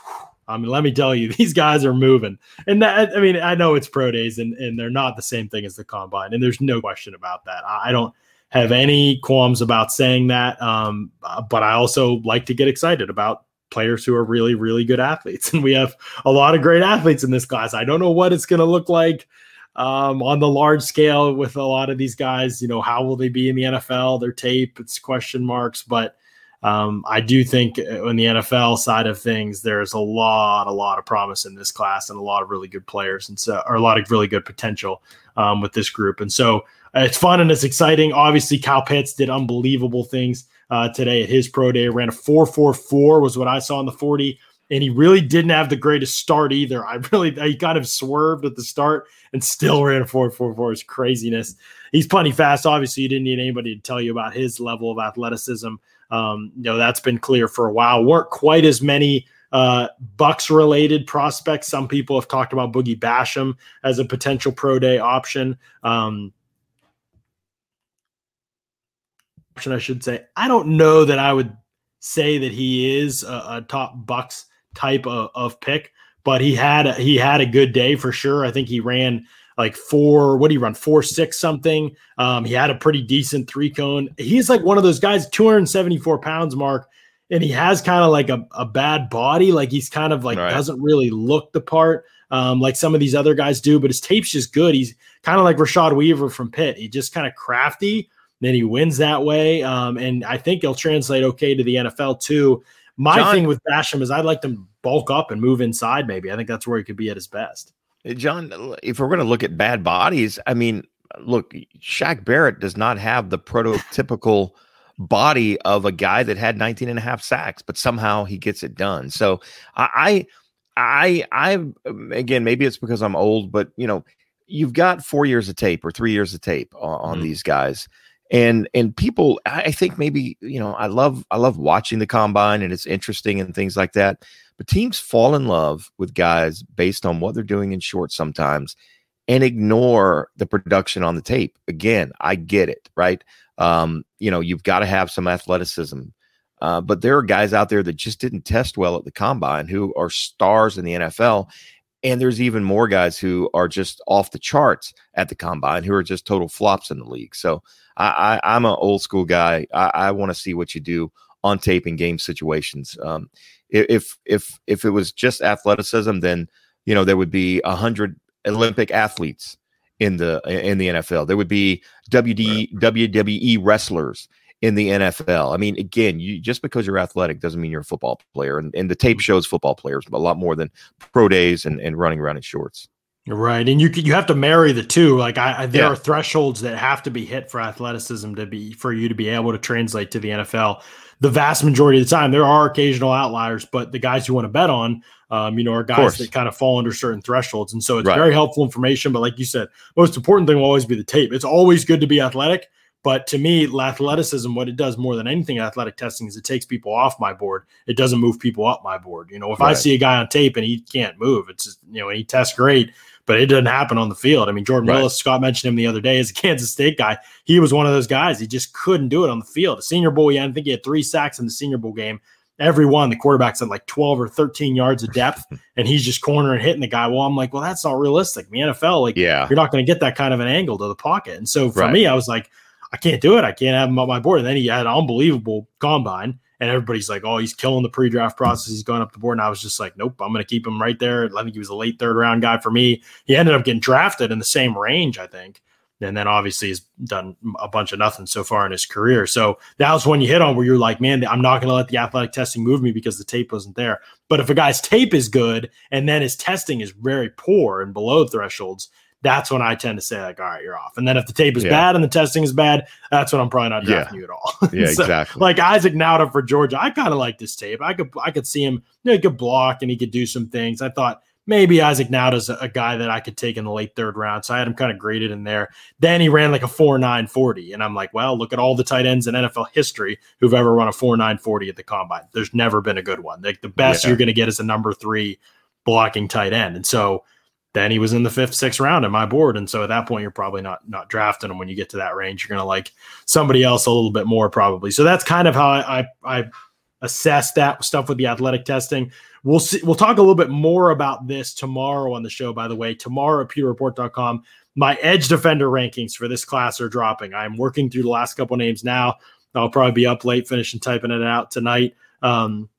I mean, let me tell you, these guys are moving. And that, I mean, I know it's pro days and, and they're not the same thing as the combine. And there's no question about that. I don't have any qualms about saying that. Um, but I also like to get excited about players who are really, really good athletes. And we have a lot of great athletes in this class. I don't know what it's going to look like um, on the large scale with a lot of these guys. You know, how will they be in the NFL? Their tape, it's question marks. But um, I do think on the NFL side of things, there's a lot, a lot of promise in this class and a lot of really good players and so, or a lot of really good potential um, with this group. And so uh, it's fun and it's exciting. Obviously, Kyle Pitts did unbelievable things uh, today at his pro day. Ran a 4.44 was what I saw in the 40 and he really didn't have the greatest start either. I really he kind of swerved at the start and still ran a 4.44. It's craziness. He's plenty fast. Obviously, you didn't need anybody to tell you about his level of athleticism. Um, you know, that's been clear for a while. Weren't quite as many uh, Bucks related prospects. Some people have talked about Boogie Basham as a potential pro day option. Um, option, I should say. I don't know that I would say that he is a, a top Bucks type of, of, pick, but he had a, he had a good day for sure. I think he ran like four, what do you run? Four, six something. Um, he had a pretty decent three cone. He's like one of those guys, 274 pounds, Mark, and he has kind of like a, a bad body. Like he's kind of like right. doesn't really look the part um, like some of these other guys do, but his tape's just good. He's kind of like Rashad Weaver from Pitt. He just kind of crafty. Then he wins that way. Um, and I think he'll translate okay to the NFL too. My Jon, thing with Basham is I'd like to bulk up and move inside, maybe. I think that's where he could be at his best. Jon, if we're going to look at bad bodies, I mean, look, Shaq Barrett does not have the prototypical body of a guy that had 19 and a half sacks, but somehow he gets it done. So I, I, I, again, maybe it's because I'm old, but you know, you've got four years of tape or three years of tape on, on mm-hmm. these guys. And, and people, I think maybe, you know, I love, I love watching the combine and it's interesting and things like that. But teams fall in love with guys based on what they're doing in short sometimes and ignore the production on the tape. Again, I get it, right? Um, you know, you've got to have some athleticism. Uh, but there are guys out there that just didn't test well at the combine who are stars in the NFL. And there's even more guys who are just off the charts at the combine who are just total flops in the league. So I, I, am an old school guy. I, I want to see what you do on tape in game situations. Um, if if if it was just athleticism, then you know there would be a hundred Olympic athletes in the in the NFL. There would be WD. WWE wrestlers in the NFL. I mean, again, you just because you're athletic doesn't mean you're a football player. And, and the tape mm-hmm. shows football players a lot more than pro days and, and running around in shorts. Right, and you you have to marry the two. Like I, I there yeah. are thresholds that have to be hit for athleticism to be for you to be able to translate to the NFL. The vast majority of the time, there are occasional outliers, but the guys you want to bet on um, you know, are guys that kind of fall under certain thresholds. And so it's right. very helpful information. But like you said, most important thing will always be the tape. It's always good to be athletic. But to me, athleticism, what it does more than anything athletic testing is it takes people off my board. It doesn't move people up my board. You know, if right. I see a guy on tape and he can't move, it's just, you know, he tests great, but it doesn't happen on the field. I mean, Jordan right. Willis, Scott mentioned him the other day as a Kansas State guy. He was one of those guys. He just couldn't do it on the field. The Senior Bowl, yeah, I think he had three sacks in the Senior Bowl game every one the quarterback's at like 12 or 13 yards of depth and he's just cornering hitting the guy well i'm like well that's not realistic in the nfl like yeah you're not going to get that kind of an angle to the pocket and so for right. me i was like i can't do it. I can't have him on my board. And then he had an unbelievable combine and everybody's like oh he's killing the pre-draft process. He's going up the board. And i was just like nope i'm going to keep him right there. I think he was a late third round guy for me. He ended up getting drafted in the same range i think. And then obviously he's done a bunch of nothing so far in his career. So that was when you hit on where you're like, man, I'm not going to let the athletic testing move me because the tape wasn't there. But if a guy's tape is good and then his testing is very poor and below thresholds, that's when I tend to say like, all right, you're off. And then if the tape is yeah. bad and the testing is bad, that's when I'm probably not drafting yeah. you at all. Yeah, so, exactly. Like Isaac Nauta for Georgia, I kind of like this tape. I could I could see him, you know, he could block and he could do some things. I thought maybe Isaac Nauta's a, a guy that I could take in the late third round. So I had him kind of graded in there. Then he ran like a 4 9 40. And I'm like, well, look at all the tight ends in NFL history who've ever run a 4 9 40 at the combine. There's never been a good one. Like the best yeah. you're going to get is a number three blocking tight end. And so then he was in the fifth, sixth round in my board. And so at that point, you're probably not not drafting him when you get to that range. You're going to like somebody else a little bit more probably. So that's kind of how I, I, I assess that stuff with the athletic testing. We'll see. We'll talk a little bit more about this tomorrow on the show. By the way, tomorrow at pewterreport.com, my edge defender rankings for this class are dropping. I'm working through the last couple names now. I'll probably be up late finishing typing it out tonight. Um,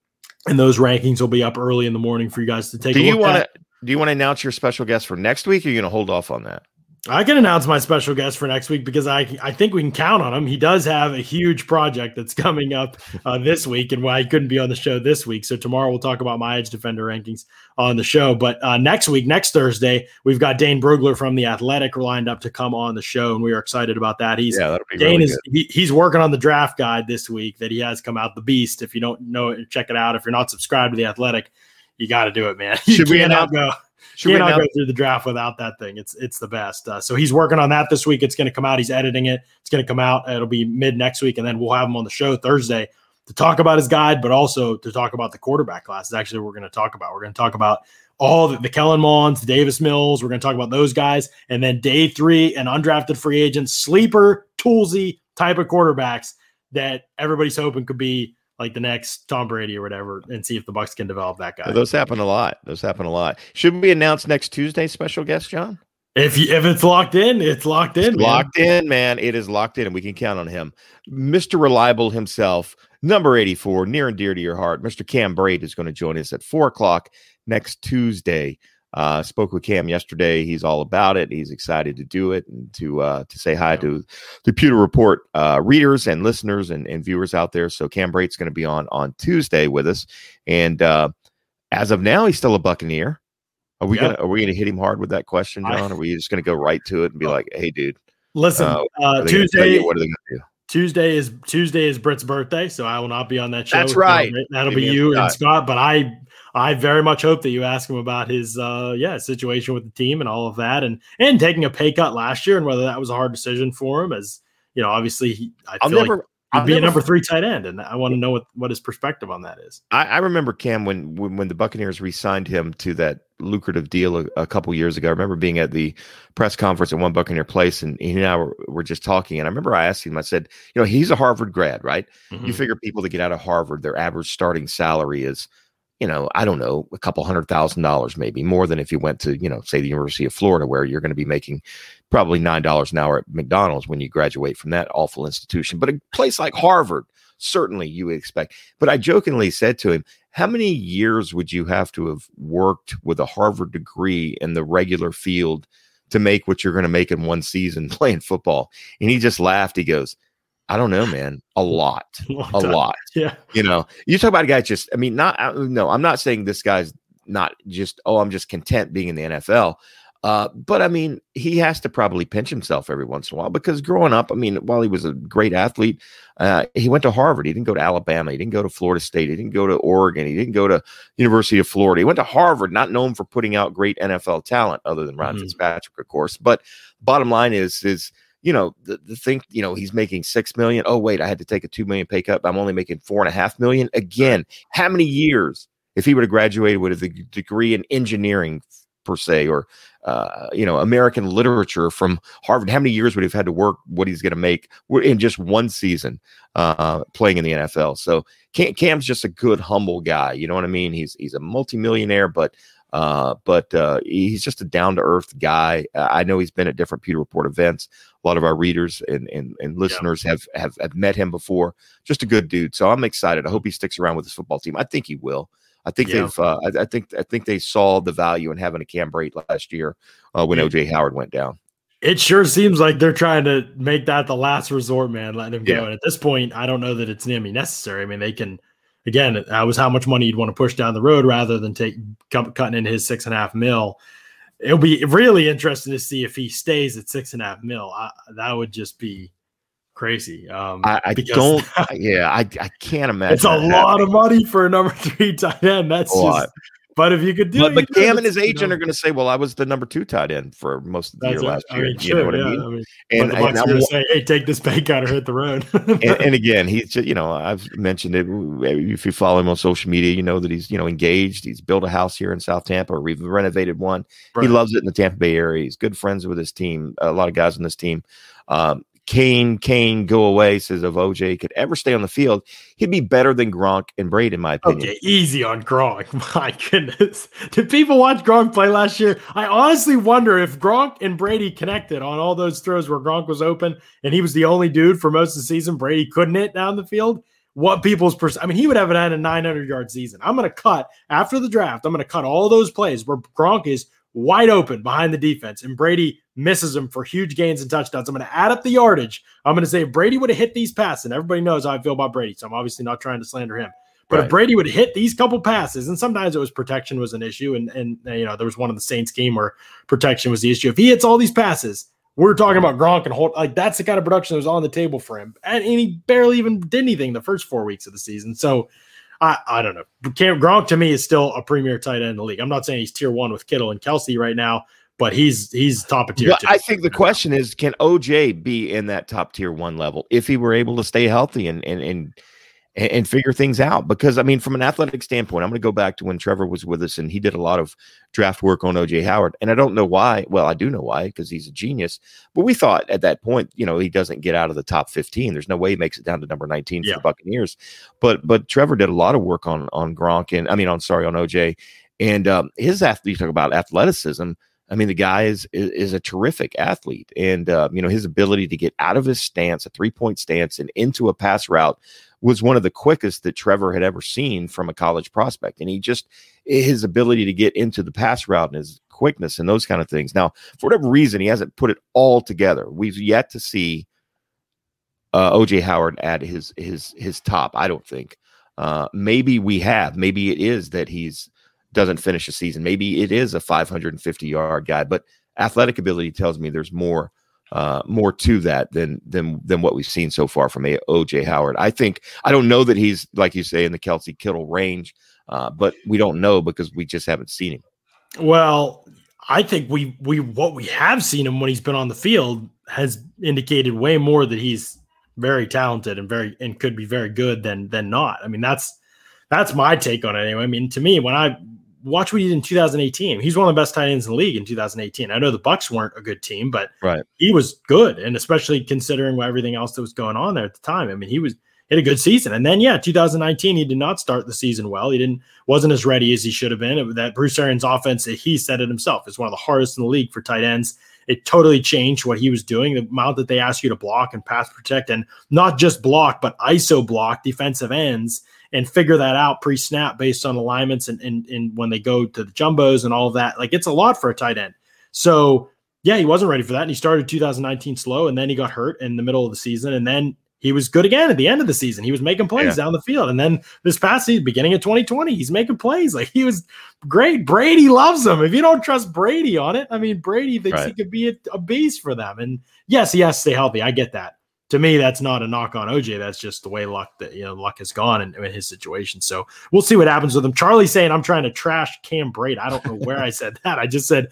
and those rankings will be up early in the morning for you guys to take. Do you want to? Do you want to announce your special guest for next week? Or are you going to hold off on that? I can announce my special guest for next week because I I think we can count on him. He does have a huge project that's coming up uh, this week, and why he couldn't be on the show this week. So tomorrow we'll talk about my edge defender rankings on the show. But uh, next week, next Thursday, we've got Dane Brugler from the Athletic lined up to come on the show, and we are excited about that. He's yeah, Dane really is he, he's working on the draft guide this week that he has come out. The Beast. If you don't know it, check it out. If you're not subscribed to the Athletic, you got to do it, man. You Should we announce? Go. Should Can't go through the draft without that thing. It's it's the best. Uh, so he's working on that this week. It's going to come out. He's editing it. It's going to come out. It'll be mid next week, and then we'll have him on the show Thursday to talk about his guide, but also to talk about the quarterback class. Is actually what we're going to talk about. We're going to talk about all the, the Kellen Monds, the Davis Mills. We're going to talk about those guys, and then day three and undrafted free agents, sleeper, toolsy type of quarterbacks that everybody's hoping could be like the next Tom Brady or whatever, and see if the Bucks can develop that guy. Those happen a lot. Those happen a lot. Should we announce next Tuesday special guest, Jon? If you, if it's locked in, it's locked in. It's locked in, man. It is locked in, and we can count on him. Mr. Reliable himself, number 84, near and dear to your heart. Mr. Cam Brate is going to join us at four o'clock next Tuesday. Uh, spoke with Cam yesterday. He's all about it. He's excited to do it and to uh, to say hi to the Pewter Report uh, readers and listeners and, and viewers out there. So Cam Brate's going to be on on Tuesday with us, and uh, as of now, he's still a Buccaneer. Are we yep. gonna Are we gonna hit him hard with that question, Jon? I, are we just gonna go right to it and be like, "Hey, dude, listen, uh, uh, Tuesday, what are they gonna do?" Tuesday is Tuesday is Britt's birthday, so I will not be on that show. That's right. That'll be you and Scott. But I I very much hope that you ask him about his uh yeah situation with the team and all of that, and and taking a pay cut last year and whether that was a hard decision for him. As you know, obviously he, I I'll feel never, like He'd be a number three tight end, and I want to know what, what his perspective on that is. I, I remember Cam when, when, when the Buccaneers re-signed him to that lucrative deal a, a, couple years ago. I remember being at the press conference at one Buccaneer place, and he and I were, were just talking. And I remember I asked him, I said, "You know, he's a Harvard grad, right? Mm-hmm. You figure people that get out of Harvard, their average starting salary is you know, I don't know, a couple hundred thousand dollars, maybe more than if you went to, you know, say the University of Florida, where you're going to be making probably nine dollars an hour at McDonald's when you graduate from that awful institution. But a place like Harvard, certainly you would expect. But I jokingly said to him, How many years would you have to have worked with a Harvard degree in the regular field to make what you're going to make in one season playing football? And he just laughed. He goes, I don't know, man. A lot, a lot. Yeah. You know, you talk about a guy just, I mean, not, no, I'm not saying this guy's not just, oh, I'm just content being in the NFL. Uh, but I mean, he has to probably pinch himself every once in a while because growing up, I mean, while he was a great athlete, uh, he went to Harvard. He didn't go to Alabama. He didn't go to Florida State. He didn't go to Oregon. He didn't go to University of Florida. He went to Harvard, not known for putting out great NFL talent, other than Ron mm-hmm. Fitzpatrick, of course. But bottom line is, is you know, the, the think, you know, he's making six million. Oh, wait, I had to take a two million pay cut. I'm only making four and a half million. Again, how many years if he would have graduated with a degree in engineering per se, or uh, you know, American literature from Harvard, how many years would he have had to work what he's going to make in just one season uh, playing in the NFL? So Cam, Cam's just a good, humble guy. You know what I mean? He's he's a multimillionaire, but uh, but uh, he's just a down to earth guy. I know he's been at different Pewter Report events. A lot of our readers and and, and listeners yeah. have, have have met him before. Just a good dude. So I'm excited. I hope he sticks around with his football team. I think he will. I think yeah. they've. Uh, I, I, think. I think they saw the value in having a Cam Brate last year uh, when yeah. OJ Howard went down. It sure seems like they're trying to make that the last resort, man. Letting him go. And at this point, I don't know that it's nearly necessary. I mean, they can again, that was how much money you'd want to push down the road rather than take cutting in his six and a half mil. It'll be really interesting to see if he stays at six and a half mil. I, that would just be crazy. Um, I, I don't. yeah, I, I can't imagine. It's a lot happening. of money for a number three tight end. That's a just lot. But if you could do but, it, but Cam and his agent you know, are going to say, "Well, I was the number two tight end for most of the year last year." I mean, you sure, know what yeah, I mean? I mean and, the Bucks and going to say, "Hey, take this pay cut or hit the road." and, and, again, he's just, you know, I've mentioned it. If you follow him on social media, you know that he's you know engaged. He's built a house here in South Tampa. We've renovated one. Right. He loves it in the Tampa Bay area. He's good friends with his team. A lot of guys on this team. Um, Kane, Kane, go away, says if OJ could ever stay on the field, he'd be better than Gronk and Brady, in my opinion. Okay, easy on Gronk. My goodness. Did people watch Gronk play last year? I honestly wonder if Gronk and Brady connected on all those throws where Gronk was open and he was the only dude for most of the season. Brady couldn't hit down the field. What people's pers- I mean, he would have had a 900 yard season. I'm going to cut after the draft. I'm going to cut all those plays where Gronk is wide open behind the defense, and Brady misses him for huge gains and touchdowns. I'm going to add up the yardage. I'm going to say if Brady would have hit these passes, and everybody knows how I feel about Brady, so I'm obviously not trying to slander him. But right. if Brady would hit these couple passes, and sometimes it was protection was an issue, and and you know there was one of the Saints game where protection was the issue. If he hits all these passes, we're talking about Gronk and Holt. Like that's the kind of production that was on the table for him, and, and he barely even did anything the first four weeks of the season. So I, I don't know. Cam Gronk to me is still a premier tight end in the league. I'm not saying he's tier one with Kittle and Kelce right now, but he's he's top of tier. Well, I think the question is, can OJ be in that top tier one level if he were able to stay healthy and and and and, figure things out. Because I mean, from an athletic standpoint, I'm going to go back to when Trevor was with us and he did a lot of draft work on OJ Howard. And I don't know why. Well, I do know why because he's a genius. But we thought at that point, you know, he doesn't get out of the top 15. There's no way he makes it down to number 19 yeah. for the Buccaneers. But but Trevor did a lot of work on on Gronk and I mean, on sorry on OJ. And um, his athlete, you talk about athleticism I mean, the guy is is, is a terrific athlete, and uh, you know his ability to get out of his stance, a three point stance, and into a pass route was one of the quickest that Trevor had ever seen from a college prospect. And he just his ability to get into the pass route and his quickness and those kind of things. Now, for whatever reason, he hasn't put it all together. We've yet to see uh, OJ Howard at his his his top. I don't think. Uh, maybe we have. Maybe it is that he's doesn't finish a season. Maybe it is a 550 yard guy, but athletic ability tells me there's more uh, more to that than than than what we've seen so far from OJ Howard. I think I don't know that he's like you say in the Kelce Kittle range, uh, but we don't know because we just haven't seen him. Well, I think we we what we have seen him when he's been on the field has indicated way more that he's very talented and very and could be very good than than not. I mean that's that's my take on it anyway. I mean to me when I watch what he did in 2018. He's one of the best tight ends in the league in 2018. I know the Bucks weren't a good team, but right. he was good, and especially considering everything else that was going on there at the time. I mean, he was had a good season. And then yeah, 2019 he did not start the season well. He didn't wasn't as ready as he should have been. It, that Bruce Arians offense, he said it himself, is one of the hardest in the league for tight ends. It totally changed what he was doing. The amount that they ask you to block and pass protect, and not just block, but ISO block defensive ends and figure that out pre-snap based on alignments and, and, and when they go to the jumbos and all of that. Like it's a lot for a tight end. So yeah, he wasn't ready for that. And he started 2019 slow and then he got hurt in the middle of the season. And then he was good again at the end of the season. He was making plays yeah. down the field. And then this past season, beginning of 2020, he's making plays. Like he was great. Brady loves him. If you don't trust Brady on it, I mean, Brady thinks right. he could be a, a beast for them. And yes, he has to stay healthy. I get that to me, that's not a knock on OJ. That's just the way luck that you know luck has gone in, in, his situation. So we'll see what happens with him. Charlie saying I'm trying to trash Cam Brate. I don't know where I said that. I just said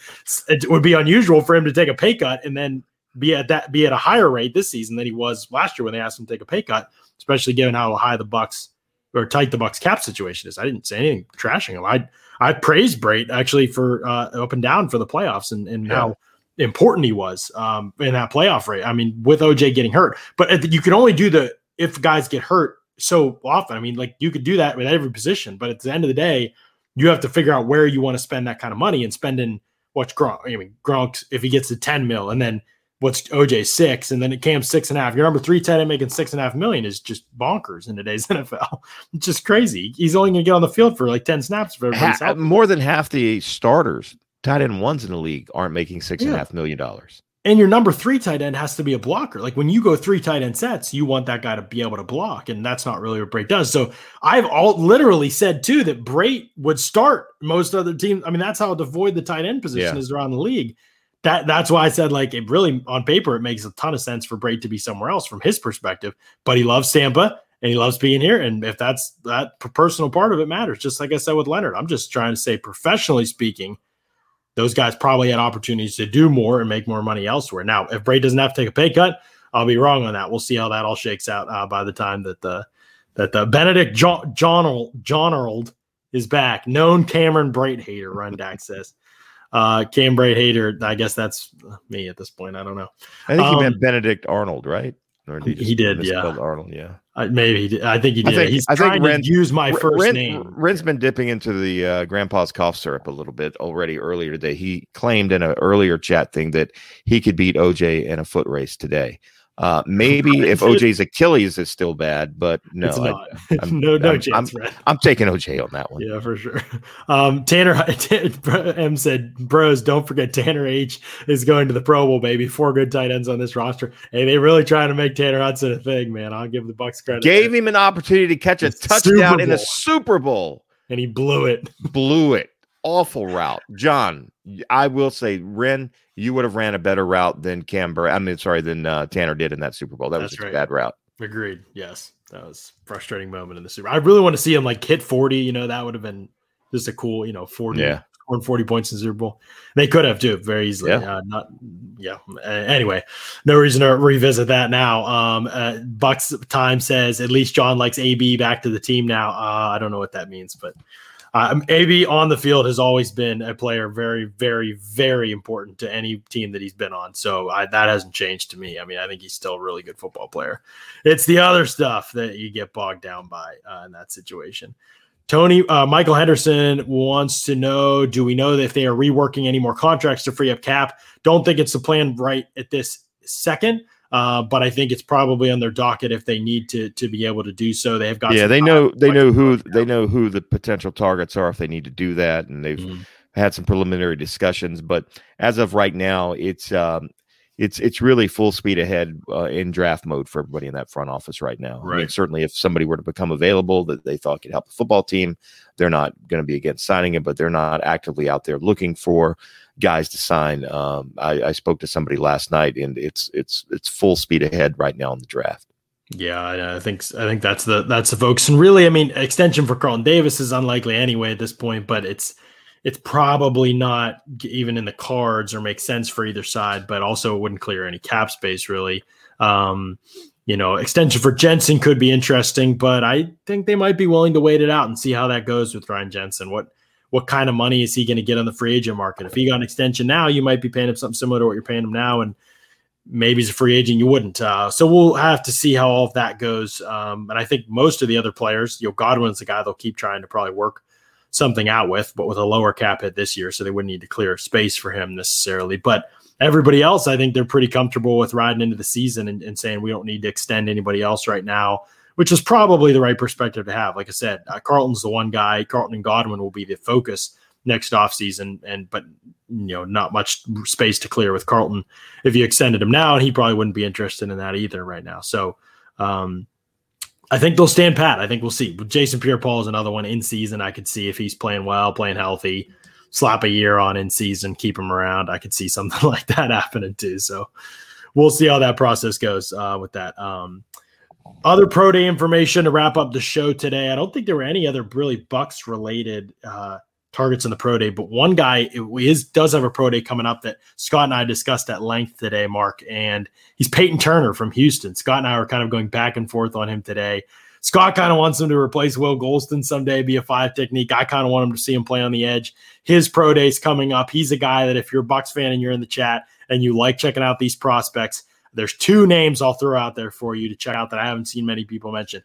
it would be unusual for him to take a pay cut and then be at that be at a higher rate this season than he was last year when they asked him to take a pay cut, especially given how high the Bucks or tight the Bucks cap situation is. I didn't say anything trashing him. I I praised Brate actually for uh, up and down for the playoffs and and yeah. how important he was um, in that playoff rate. I mean, with OJ getting hurt, but you can only do the if guys get hurt so often. I mean, like you could do that with every position, but at the end of the day, you have to figure out where you want to spend that kind of money and spending what's Gronk. I mean, Gronk if he gets to ten mil, and then what's OJ six, and then it came six and a half. Your number three ten and making six and a half million is just bonkers in today's NFL. It's just crazy. He's only going to get on the field for like ten snaps for ha- more than half the starters tight end ones in the league aren't making six and a half million dollars. And your number three tight end has to be a blocker. Like when you go three tight end sets, you want that guy to be able to block, and that's not really what Brate does. So I've all literally said too that Brate would start most other teams. I mean, that's how to devoid the tight end position yeah. is around the league. That that's why I said like it really on paper it makes a ton of sense for Brate to be somewhere else from his perspective. But he loves Tampa and he loves being here. And if that's that personal part of it matters, just like I said with Leonard, I'm just trying to say professionally speaking those guys probably had opportunities to do more and make more money elsewhere. Now, if Brate doesn't have to take a pay cut, I'll be wrong on that. We'll see how that all shakes out uh, by the time that the that the Benedict John John John is back. Known Cameron Brate hater, Rundack says. Uh, Cam Brate hater. I guess that's me at this point. I don't know. I think um, you meant Benedict Arnold, right? Or did he, he did, yeah. Arnold, yeah. Uh, maybe he did. I think he did. I think, He's I trying think to use my first Ren, name. Ren's been dipping into the uh, grandpa's cough syrup a little bit already earlier today. He claimed in an earlier chat thing that he could beat OJ in a foot race today. Uh, maybe if OJ's Achilles is still bad, but no, I, am no, no I'm, chance. I'm, I'm, taking OJ on that one. Yeah, for sure. Um, Tanner M said, "Bros, don't forget Tanner H is going to the Pro Bowl, baby. Four good tight ends on this roster. Hey, they really trying to make Tanner Hudson a thing, man. I'll give the Bucks credit. Gave him an opportunity to catch a touchdown in the Super Bowl, and he blew it. Blew it. Awful route, Jon. I will say, Ren, you would have ran a better route than Camber. I mean, sorry, than uh, Tanner did in that Super Bowl. That That's was a right. bad route. Agreed. Yes, that was frustrating moment in the Super. I really want to see him like hit forty. You know, that would have been just a cool, you know, forty. Yeah. Scored 40 points in the Super Bowl. They could have too, very easily. Yeah. Uh, not, yeah. anyway, no reason to revisit that now. Um, uh, Bucs time says at least Jon likes AB back to the team now. Uh, I don't know what that means, but uh, AB on the field has always been a player very, very, very important to any team that he's been on. So I, that hasn't changed to me. I mean, I think he's still a really good football player. It's the other stuff that you get bogged down by uh, in that situation. Tony uh, Michael Henderson wants to know: Do we know if they are reworking any more contracts to free up cap? Don't think it's the plan right at this second. Uh, but I think it's probably on their docket if they need to to be able to do so. They have got yeah, they know they know who they know who the potential targets are if they need to do that, and they've mm-hmm. had some preliminary discussions. But as of right now, it's um, it's it's really full speed ahead uh, in draft mode for everybody in that front office right now. Right. I mean, certainly, if somebody were to become available that they thought could help the football team, they're not going to be against signing it, but they're not actively out there looking for guys to sign. Um, I, I, spoke to somebody last night, and it's it's it's full speed ahead right now in the draft. Yeah, I think I think that's the that's the folks, and really, I mean, extension for Carlton Davis is unlikely anyway at this point, but it's it's probably not even in the cards or makes sense for either side, but also it wouldn't clear any cap space really. Um, you know, extension for Jensen could be interesting, but I think they might be willing to wait it out and see how that goes with Ryan Jensen. What what kind of money is he going to get on the free agent market? If he got an extension now, you might be paying him something similar to what you're paying him now, and maybe he's a free agent, you wouldn't. Uh, so we'll have to see how all of that goes. Um, and I think most of the other players, you know, Godwin's the guy they'll keep trying to probably work something out with, but with a lower cap hit this year, so they wouldn't need to clear space for him necessarily. But everybody else, I think they're pretty comfortable with riding into the season and, and saying we don't need to extend anybody else right now which is probably the right perspective to have. Like I said, uh, Carlton's the one guy. Carlton and Godwin will be the focus next offseason, and but you know not much space to clear with Carlton if you extended him now, and he probably wouldn't be interested in that either right now. So. Um, I think they'll stand pat. I think we'll see. Jason Pierre-Paul is another one in season. I could see if he's playing well, playing healthy, slap a year on in season, keep him around. I could see something like that happening too. So we'll see how that process goes uh, with that. Um, other pro day information to wrap up the show today. I don't think there were any other really Bucks related uh, targets in the pro day, but one guy is does have a pro day coming up that Scott and I discussed at length today, Mark, and he's Peyton Turner from Houston. Scott and I were kind of going back and forth on him today. Scott kind of wants him to replace Will Gholston someday, be a five technique. I kind of want him to see him play on the edge. His pro day's coming up. He's a guy that if you're a Bucks fan and you're in the chat and you like checking out these prospects, there's two names I'll throw out there for you to check out that I haven't seen many people mention.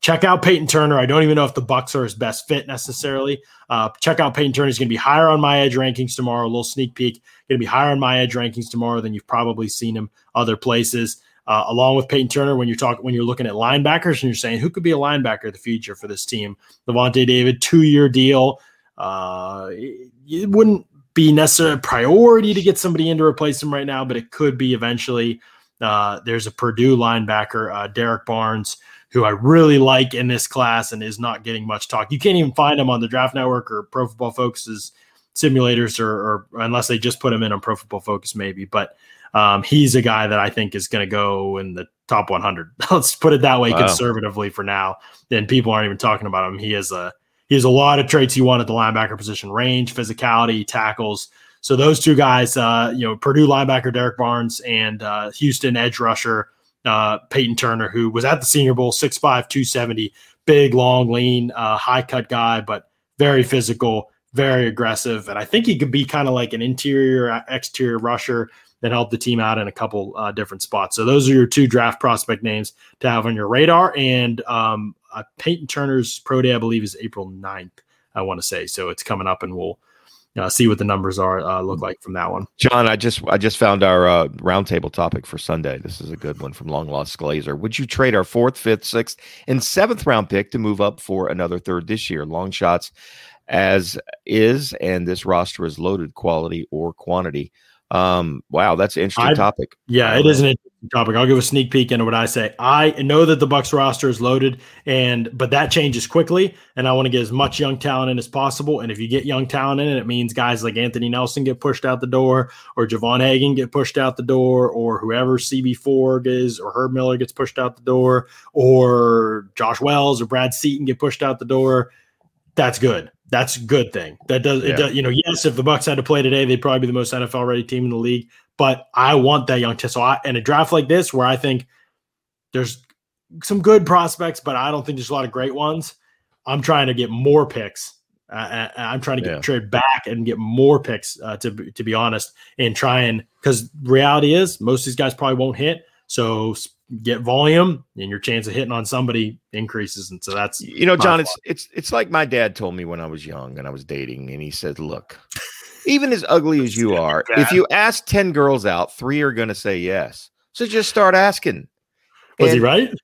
Check out Peyton Turner. I don't even know if the Bucks are his best fit necessarily. Uh, check out Peyton Turner. He's going to be higher on my edge rankings tomorrow. A little sneak peek. Going to be higher on my edge rankings tomorrow than you've probably seen him other places. Uh, along with Peyton Turner, when you're talking when you're looking at linebackers and you're saying who could be a linebacker of the future for this team, Lavonte David, two year deal. Uh, it wouldn't be necessarily a priority to get somebody in to replace him right now, but it could be eventually. Uh, there's a Purdue linebacker, uh, Derrick Barnes, who I really like in this class and is not getting much talk. You can't even find him on the Draft Network or Pro Football Focus's simulators, or, or unless they just put him in on Pro Football Focus, maybe. But um, he's a guy that I think is going to go in the top 100. Let's put it that way, wow. conservatively for now. And people aren't even talking about him. He has a he has a lot of traits you want at the linebacker position: range, physicality, tackles. So those two guys, uh, you know, Purdue linebacker Derrick Barnes and uh, Houston edge rusher uh, Peyton Turner, who was at the Senior Bowl, 6'5", 270, big, long, lean, uh, high cut guy, but very physical, very aggressive, and I think he could be kind of like an interior uh, exterior rusher that help the team out in a couple uh, different spots. So those are your two draft prospect names to have on your radar. And um, uh, Peyton Turner's pro day, I believe, is April 9th, I want to say. So it's coming up, and we'll uh, see what the numbers are uh, look like from that one. Jon, I just I just found our uh, roundtable topic for Sunday. This is a good one from Long Lost Glazer. Would you trade our fourth, fifth, sixth, and seventh round pick to move up for another third this year? Long shots as is, and this roster is loaded, quality or quantity. Um, wow, that's an interesting I, topic. Yeah, it is an interesting topic. I'll give a sneak peek into what I say. I know that the Bucks roster is loaded, and but that changes quickly, and I want to get as much young talent in as possible. And if you get young talent in, it means guys like Anthony Nelson get pushed out the door, or Javon Hagan get pushed out the door, or whoever CB Ford is, or Herb Miller gets pushed out the door, or Josh Wells or Brad Seaton get pushed out the door. That's good that's a good thing. That does, yeah. does, you know, yes, if the Bucks had to play today, they'd probably be the most NFL ready team in the league. But I want that young test. So I, in a draft like this, where I think there's some good prospects, but I don't think there's a lot of great ones. I'm trying to get more picks. Uh, I'm trying to get yeah. trade back and get more picks. Uh, to to be honest, and try and because reality is most of these guys probably won't hit. So get volume, and your chance of hitting on somebody increases. And so that's you know, Jon, it's it's it's like my dad told me when I was young and I was dating, and he said, "Look, even as ugly as you are, if you ask ten girls out, three are going to say yes. So just start asking." Was and he right?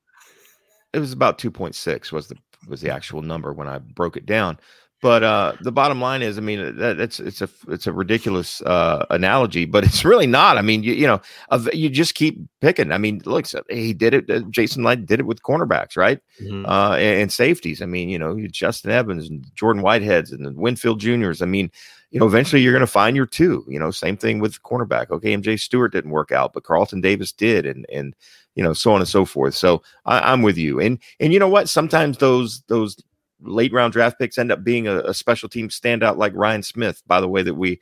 It was about two point six was the was the actual number when I broke it down. But uh, the bottom line is, I mean, that, it's it's a it's a ridiculous uh, analogy, but it's really not. I mean, you, you know, you just keep picking. I mean, look, he did it. Uh, Jason Licht did it with cornerbacks, right? Mm-hmm. Uh, and, and, safeties. I mean, you know, Justin Evans and Jordan Whiteheads and the Winfield Juniors. I mean, you know, eventually you're going to find your two. You know, same thing with cornerback. Okay, MJ Stewart didn't work out, but Carlton Davis did, and and you know, so on and so forth. So I, I'm with you. And and you know what? Sometimes those those late round draft picks end up being a, a special team standout like Ryan Smith, by the way, that we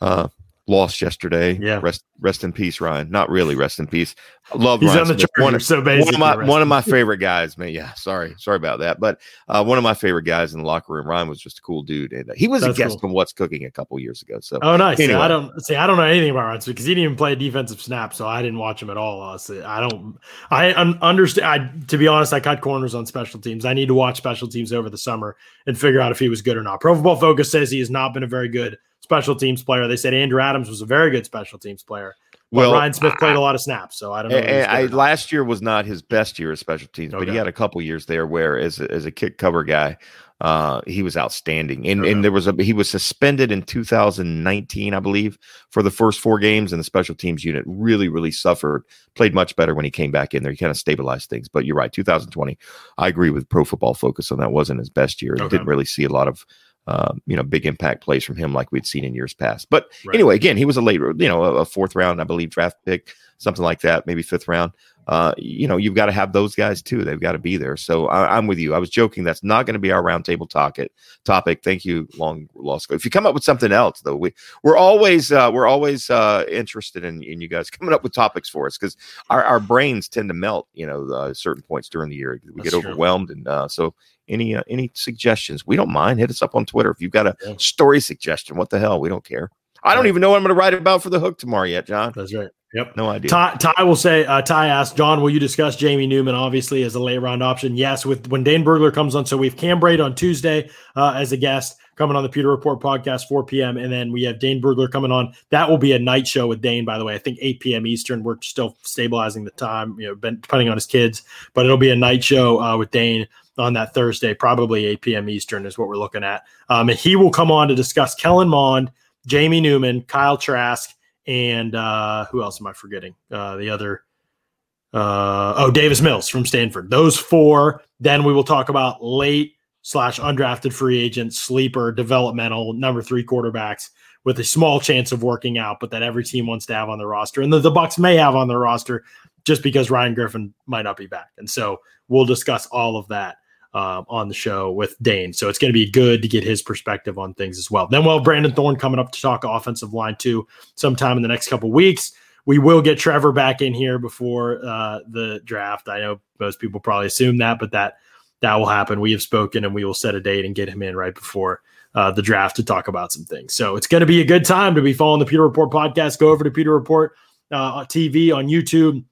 uh, lost yesterday. Yeah. Rest rest in peace, Ryan. Not really rest in peace. love He's Ryan on the Smith. one, of, so one of my one of my favorite guys, man. Yeah, sorry, sorry about that. But uh, one of my favorite guys in the locker room. Ryan was just a cool dude, and uh, he was That's a guest cool. on What's Cooking a couple years ago. So oh, nice. Anyway. See, I don't see. I don't know anything about Ryan because he didn't even play a defensive snap, so I didn't watch him at all. Honestly, I don't. I un- understand. I, to be honest, I cut corners on special teams. I need to watch special teams over the summer and figure out if he was good or not. Pro Football Focus says he has not been a very good special teams player. They said Andrew Adams was a very good special teams player. Well, Ryan Smith played a lot of snaps, so I don't know. I, I, last year was not his best year of special teams, okay. but he had a couple years there where, as a, as a kick cover guy, uh, he was outstanding. And okay. and there was a he was suspended in 2019, I believe, for the first four games, and the special teams unit really really suffered. Played much better when he came back in there. He kind of stabilized things. But you're right, 2020. I agree with Pro Football Focus on that. Wasn't his best year. Okay. Didn't really see a lot of um, you know, big impact plays from him like we'd seen in years past. But right. anyway, again, he was a late, you know, a, fourth round, I believe, draft pick, something like that, maybe fifth round. Uh, you know, you've got to have those guys too. They've got to be there. So I, am with you. I was joking. That's not going to be our roundtable topic. Topic. Thank you, Long Law School. If you come up with something else, though, we we're always uh, we're always uh, interested in, in you guys coming up with topics for us because our, our brains tend to melt. You know, uh, certain points during the year we That's get overwhelmed, true. and uh, so any uh, any suggestions, we don't mind. Hit us up on Twitter if you've got a yeah. story suggestion. What the hell? We don't care. I don't even know what I'm going to write about for the hook tomorrow yet, Jon. That's right. Yep. No idea. Ty, Ty will say, uh, Ty asked, Jon, will you discuss Jamie Newman, obviously, as a late round option? Yes, with when Dane Brugler comes on. So we have Cam on Tuesday uh, as a guest coming on the Pewter Report podcast, 4 p.m. And then we have Dane Brugler coming on. That will be a night show with Dane, by the way. I think 8 p.m. Eastern. We're still stabilizing the time, you know, depending on his kids, but it'll be a night show uh, with Dane on that Thursday, probably 8 p.m. Eastern is what we're looking at. Um, and he will come on to discuss Kellen Mond, Jamie Newman, Kyle Trask, and uh, who else am I forgetting? Uh, the other, uh, oh, Davis Mills from Stanford. Those four. Then we will talk about late slash undrafted free agent, sleeper, developmental, number three quarterbacks with a small chance of working out, but that every team wants to have on their roster, and the, Bucs may have on their roster just because Ryan Griffin might not be back. And so we'll discuss all of that um, on the show with Dane. So it's going to be good to get his perspective on things as well. Then we'll have Brandon Thorn coming up to talk offensive line too sometime in the next couple weeks. We will get Trevor back in here before uh, the draft. I know most people probably assume that, but that that will happen. We have spoken and we will set a date and get him in right before uh, the draft to talk about some things. So it's going to be a good time to be following the Pewter Report podcast. Go over to Pewter Report uh, TV on YouTube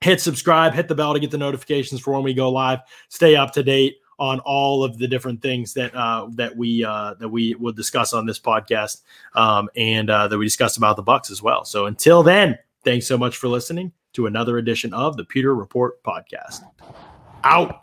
hit subscribe, hit the bell to get the notifications for when we go live. Stay up to date on all of the different things that uh, that we uh, that we will discuss on this podcast um, and uh, that we discuss about the Bucks as well. So until then, thanks so much for listening to another edition of the Pewter Report podcast. Out.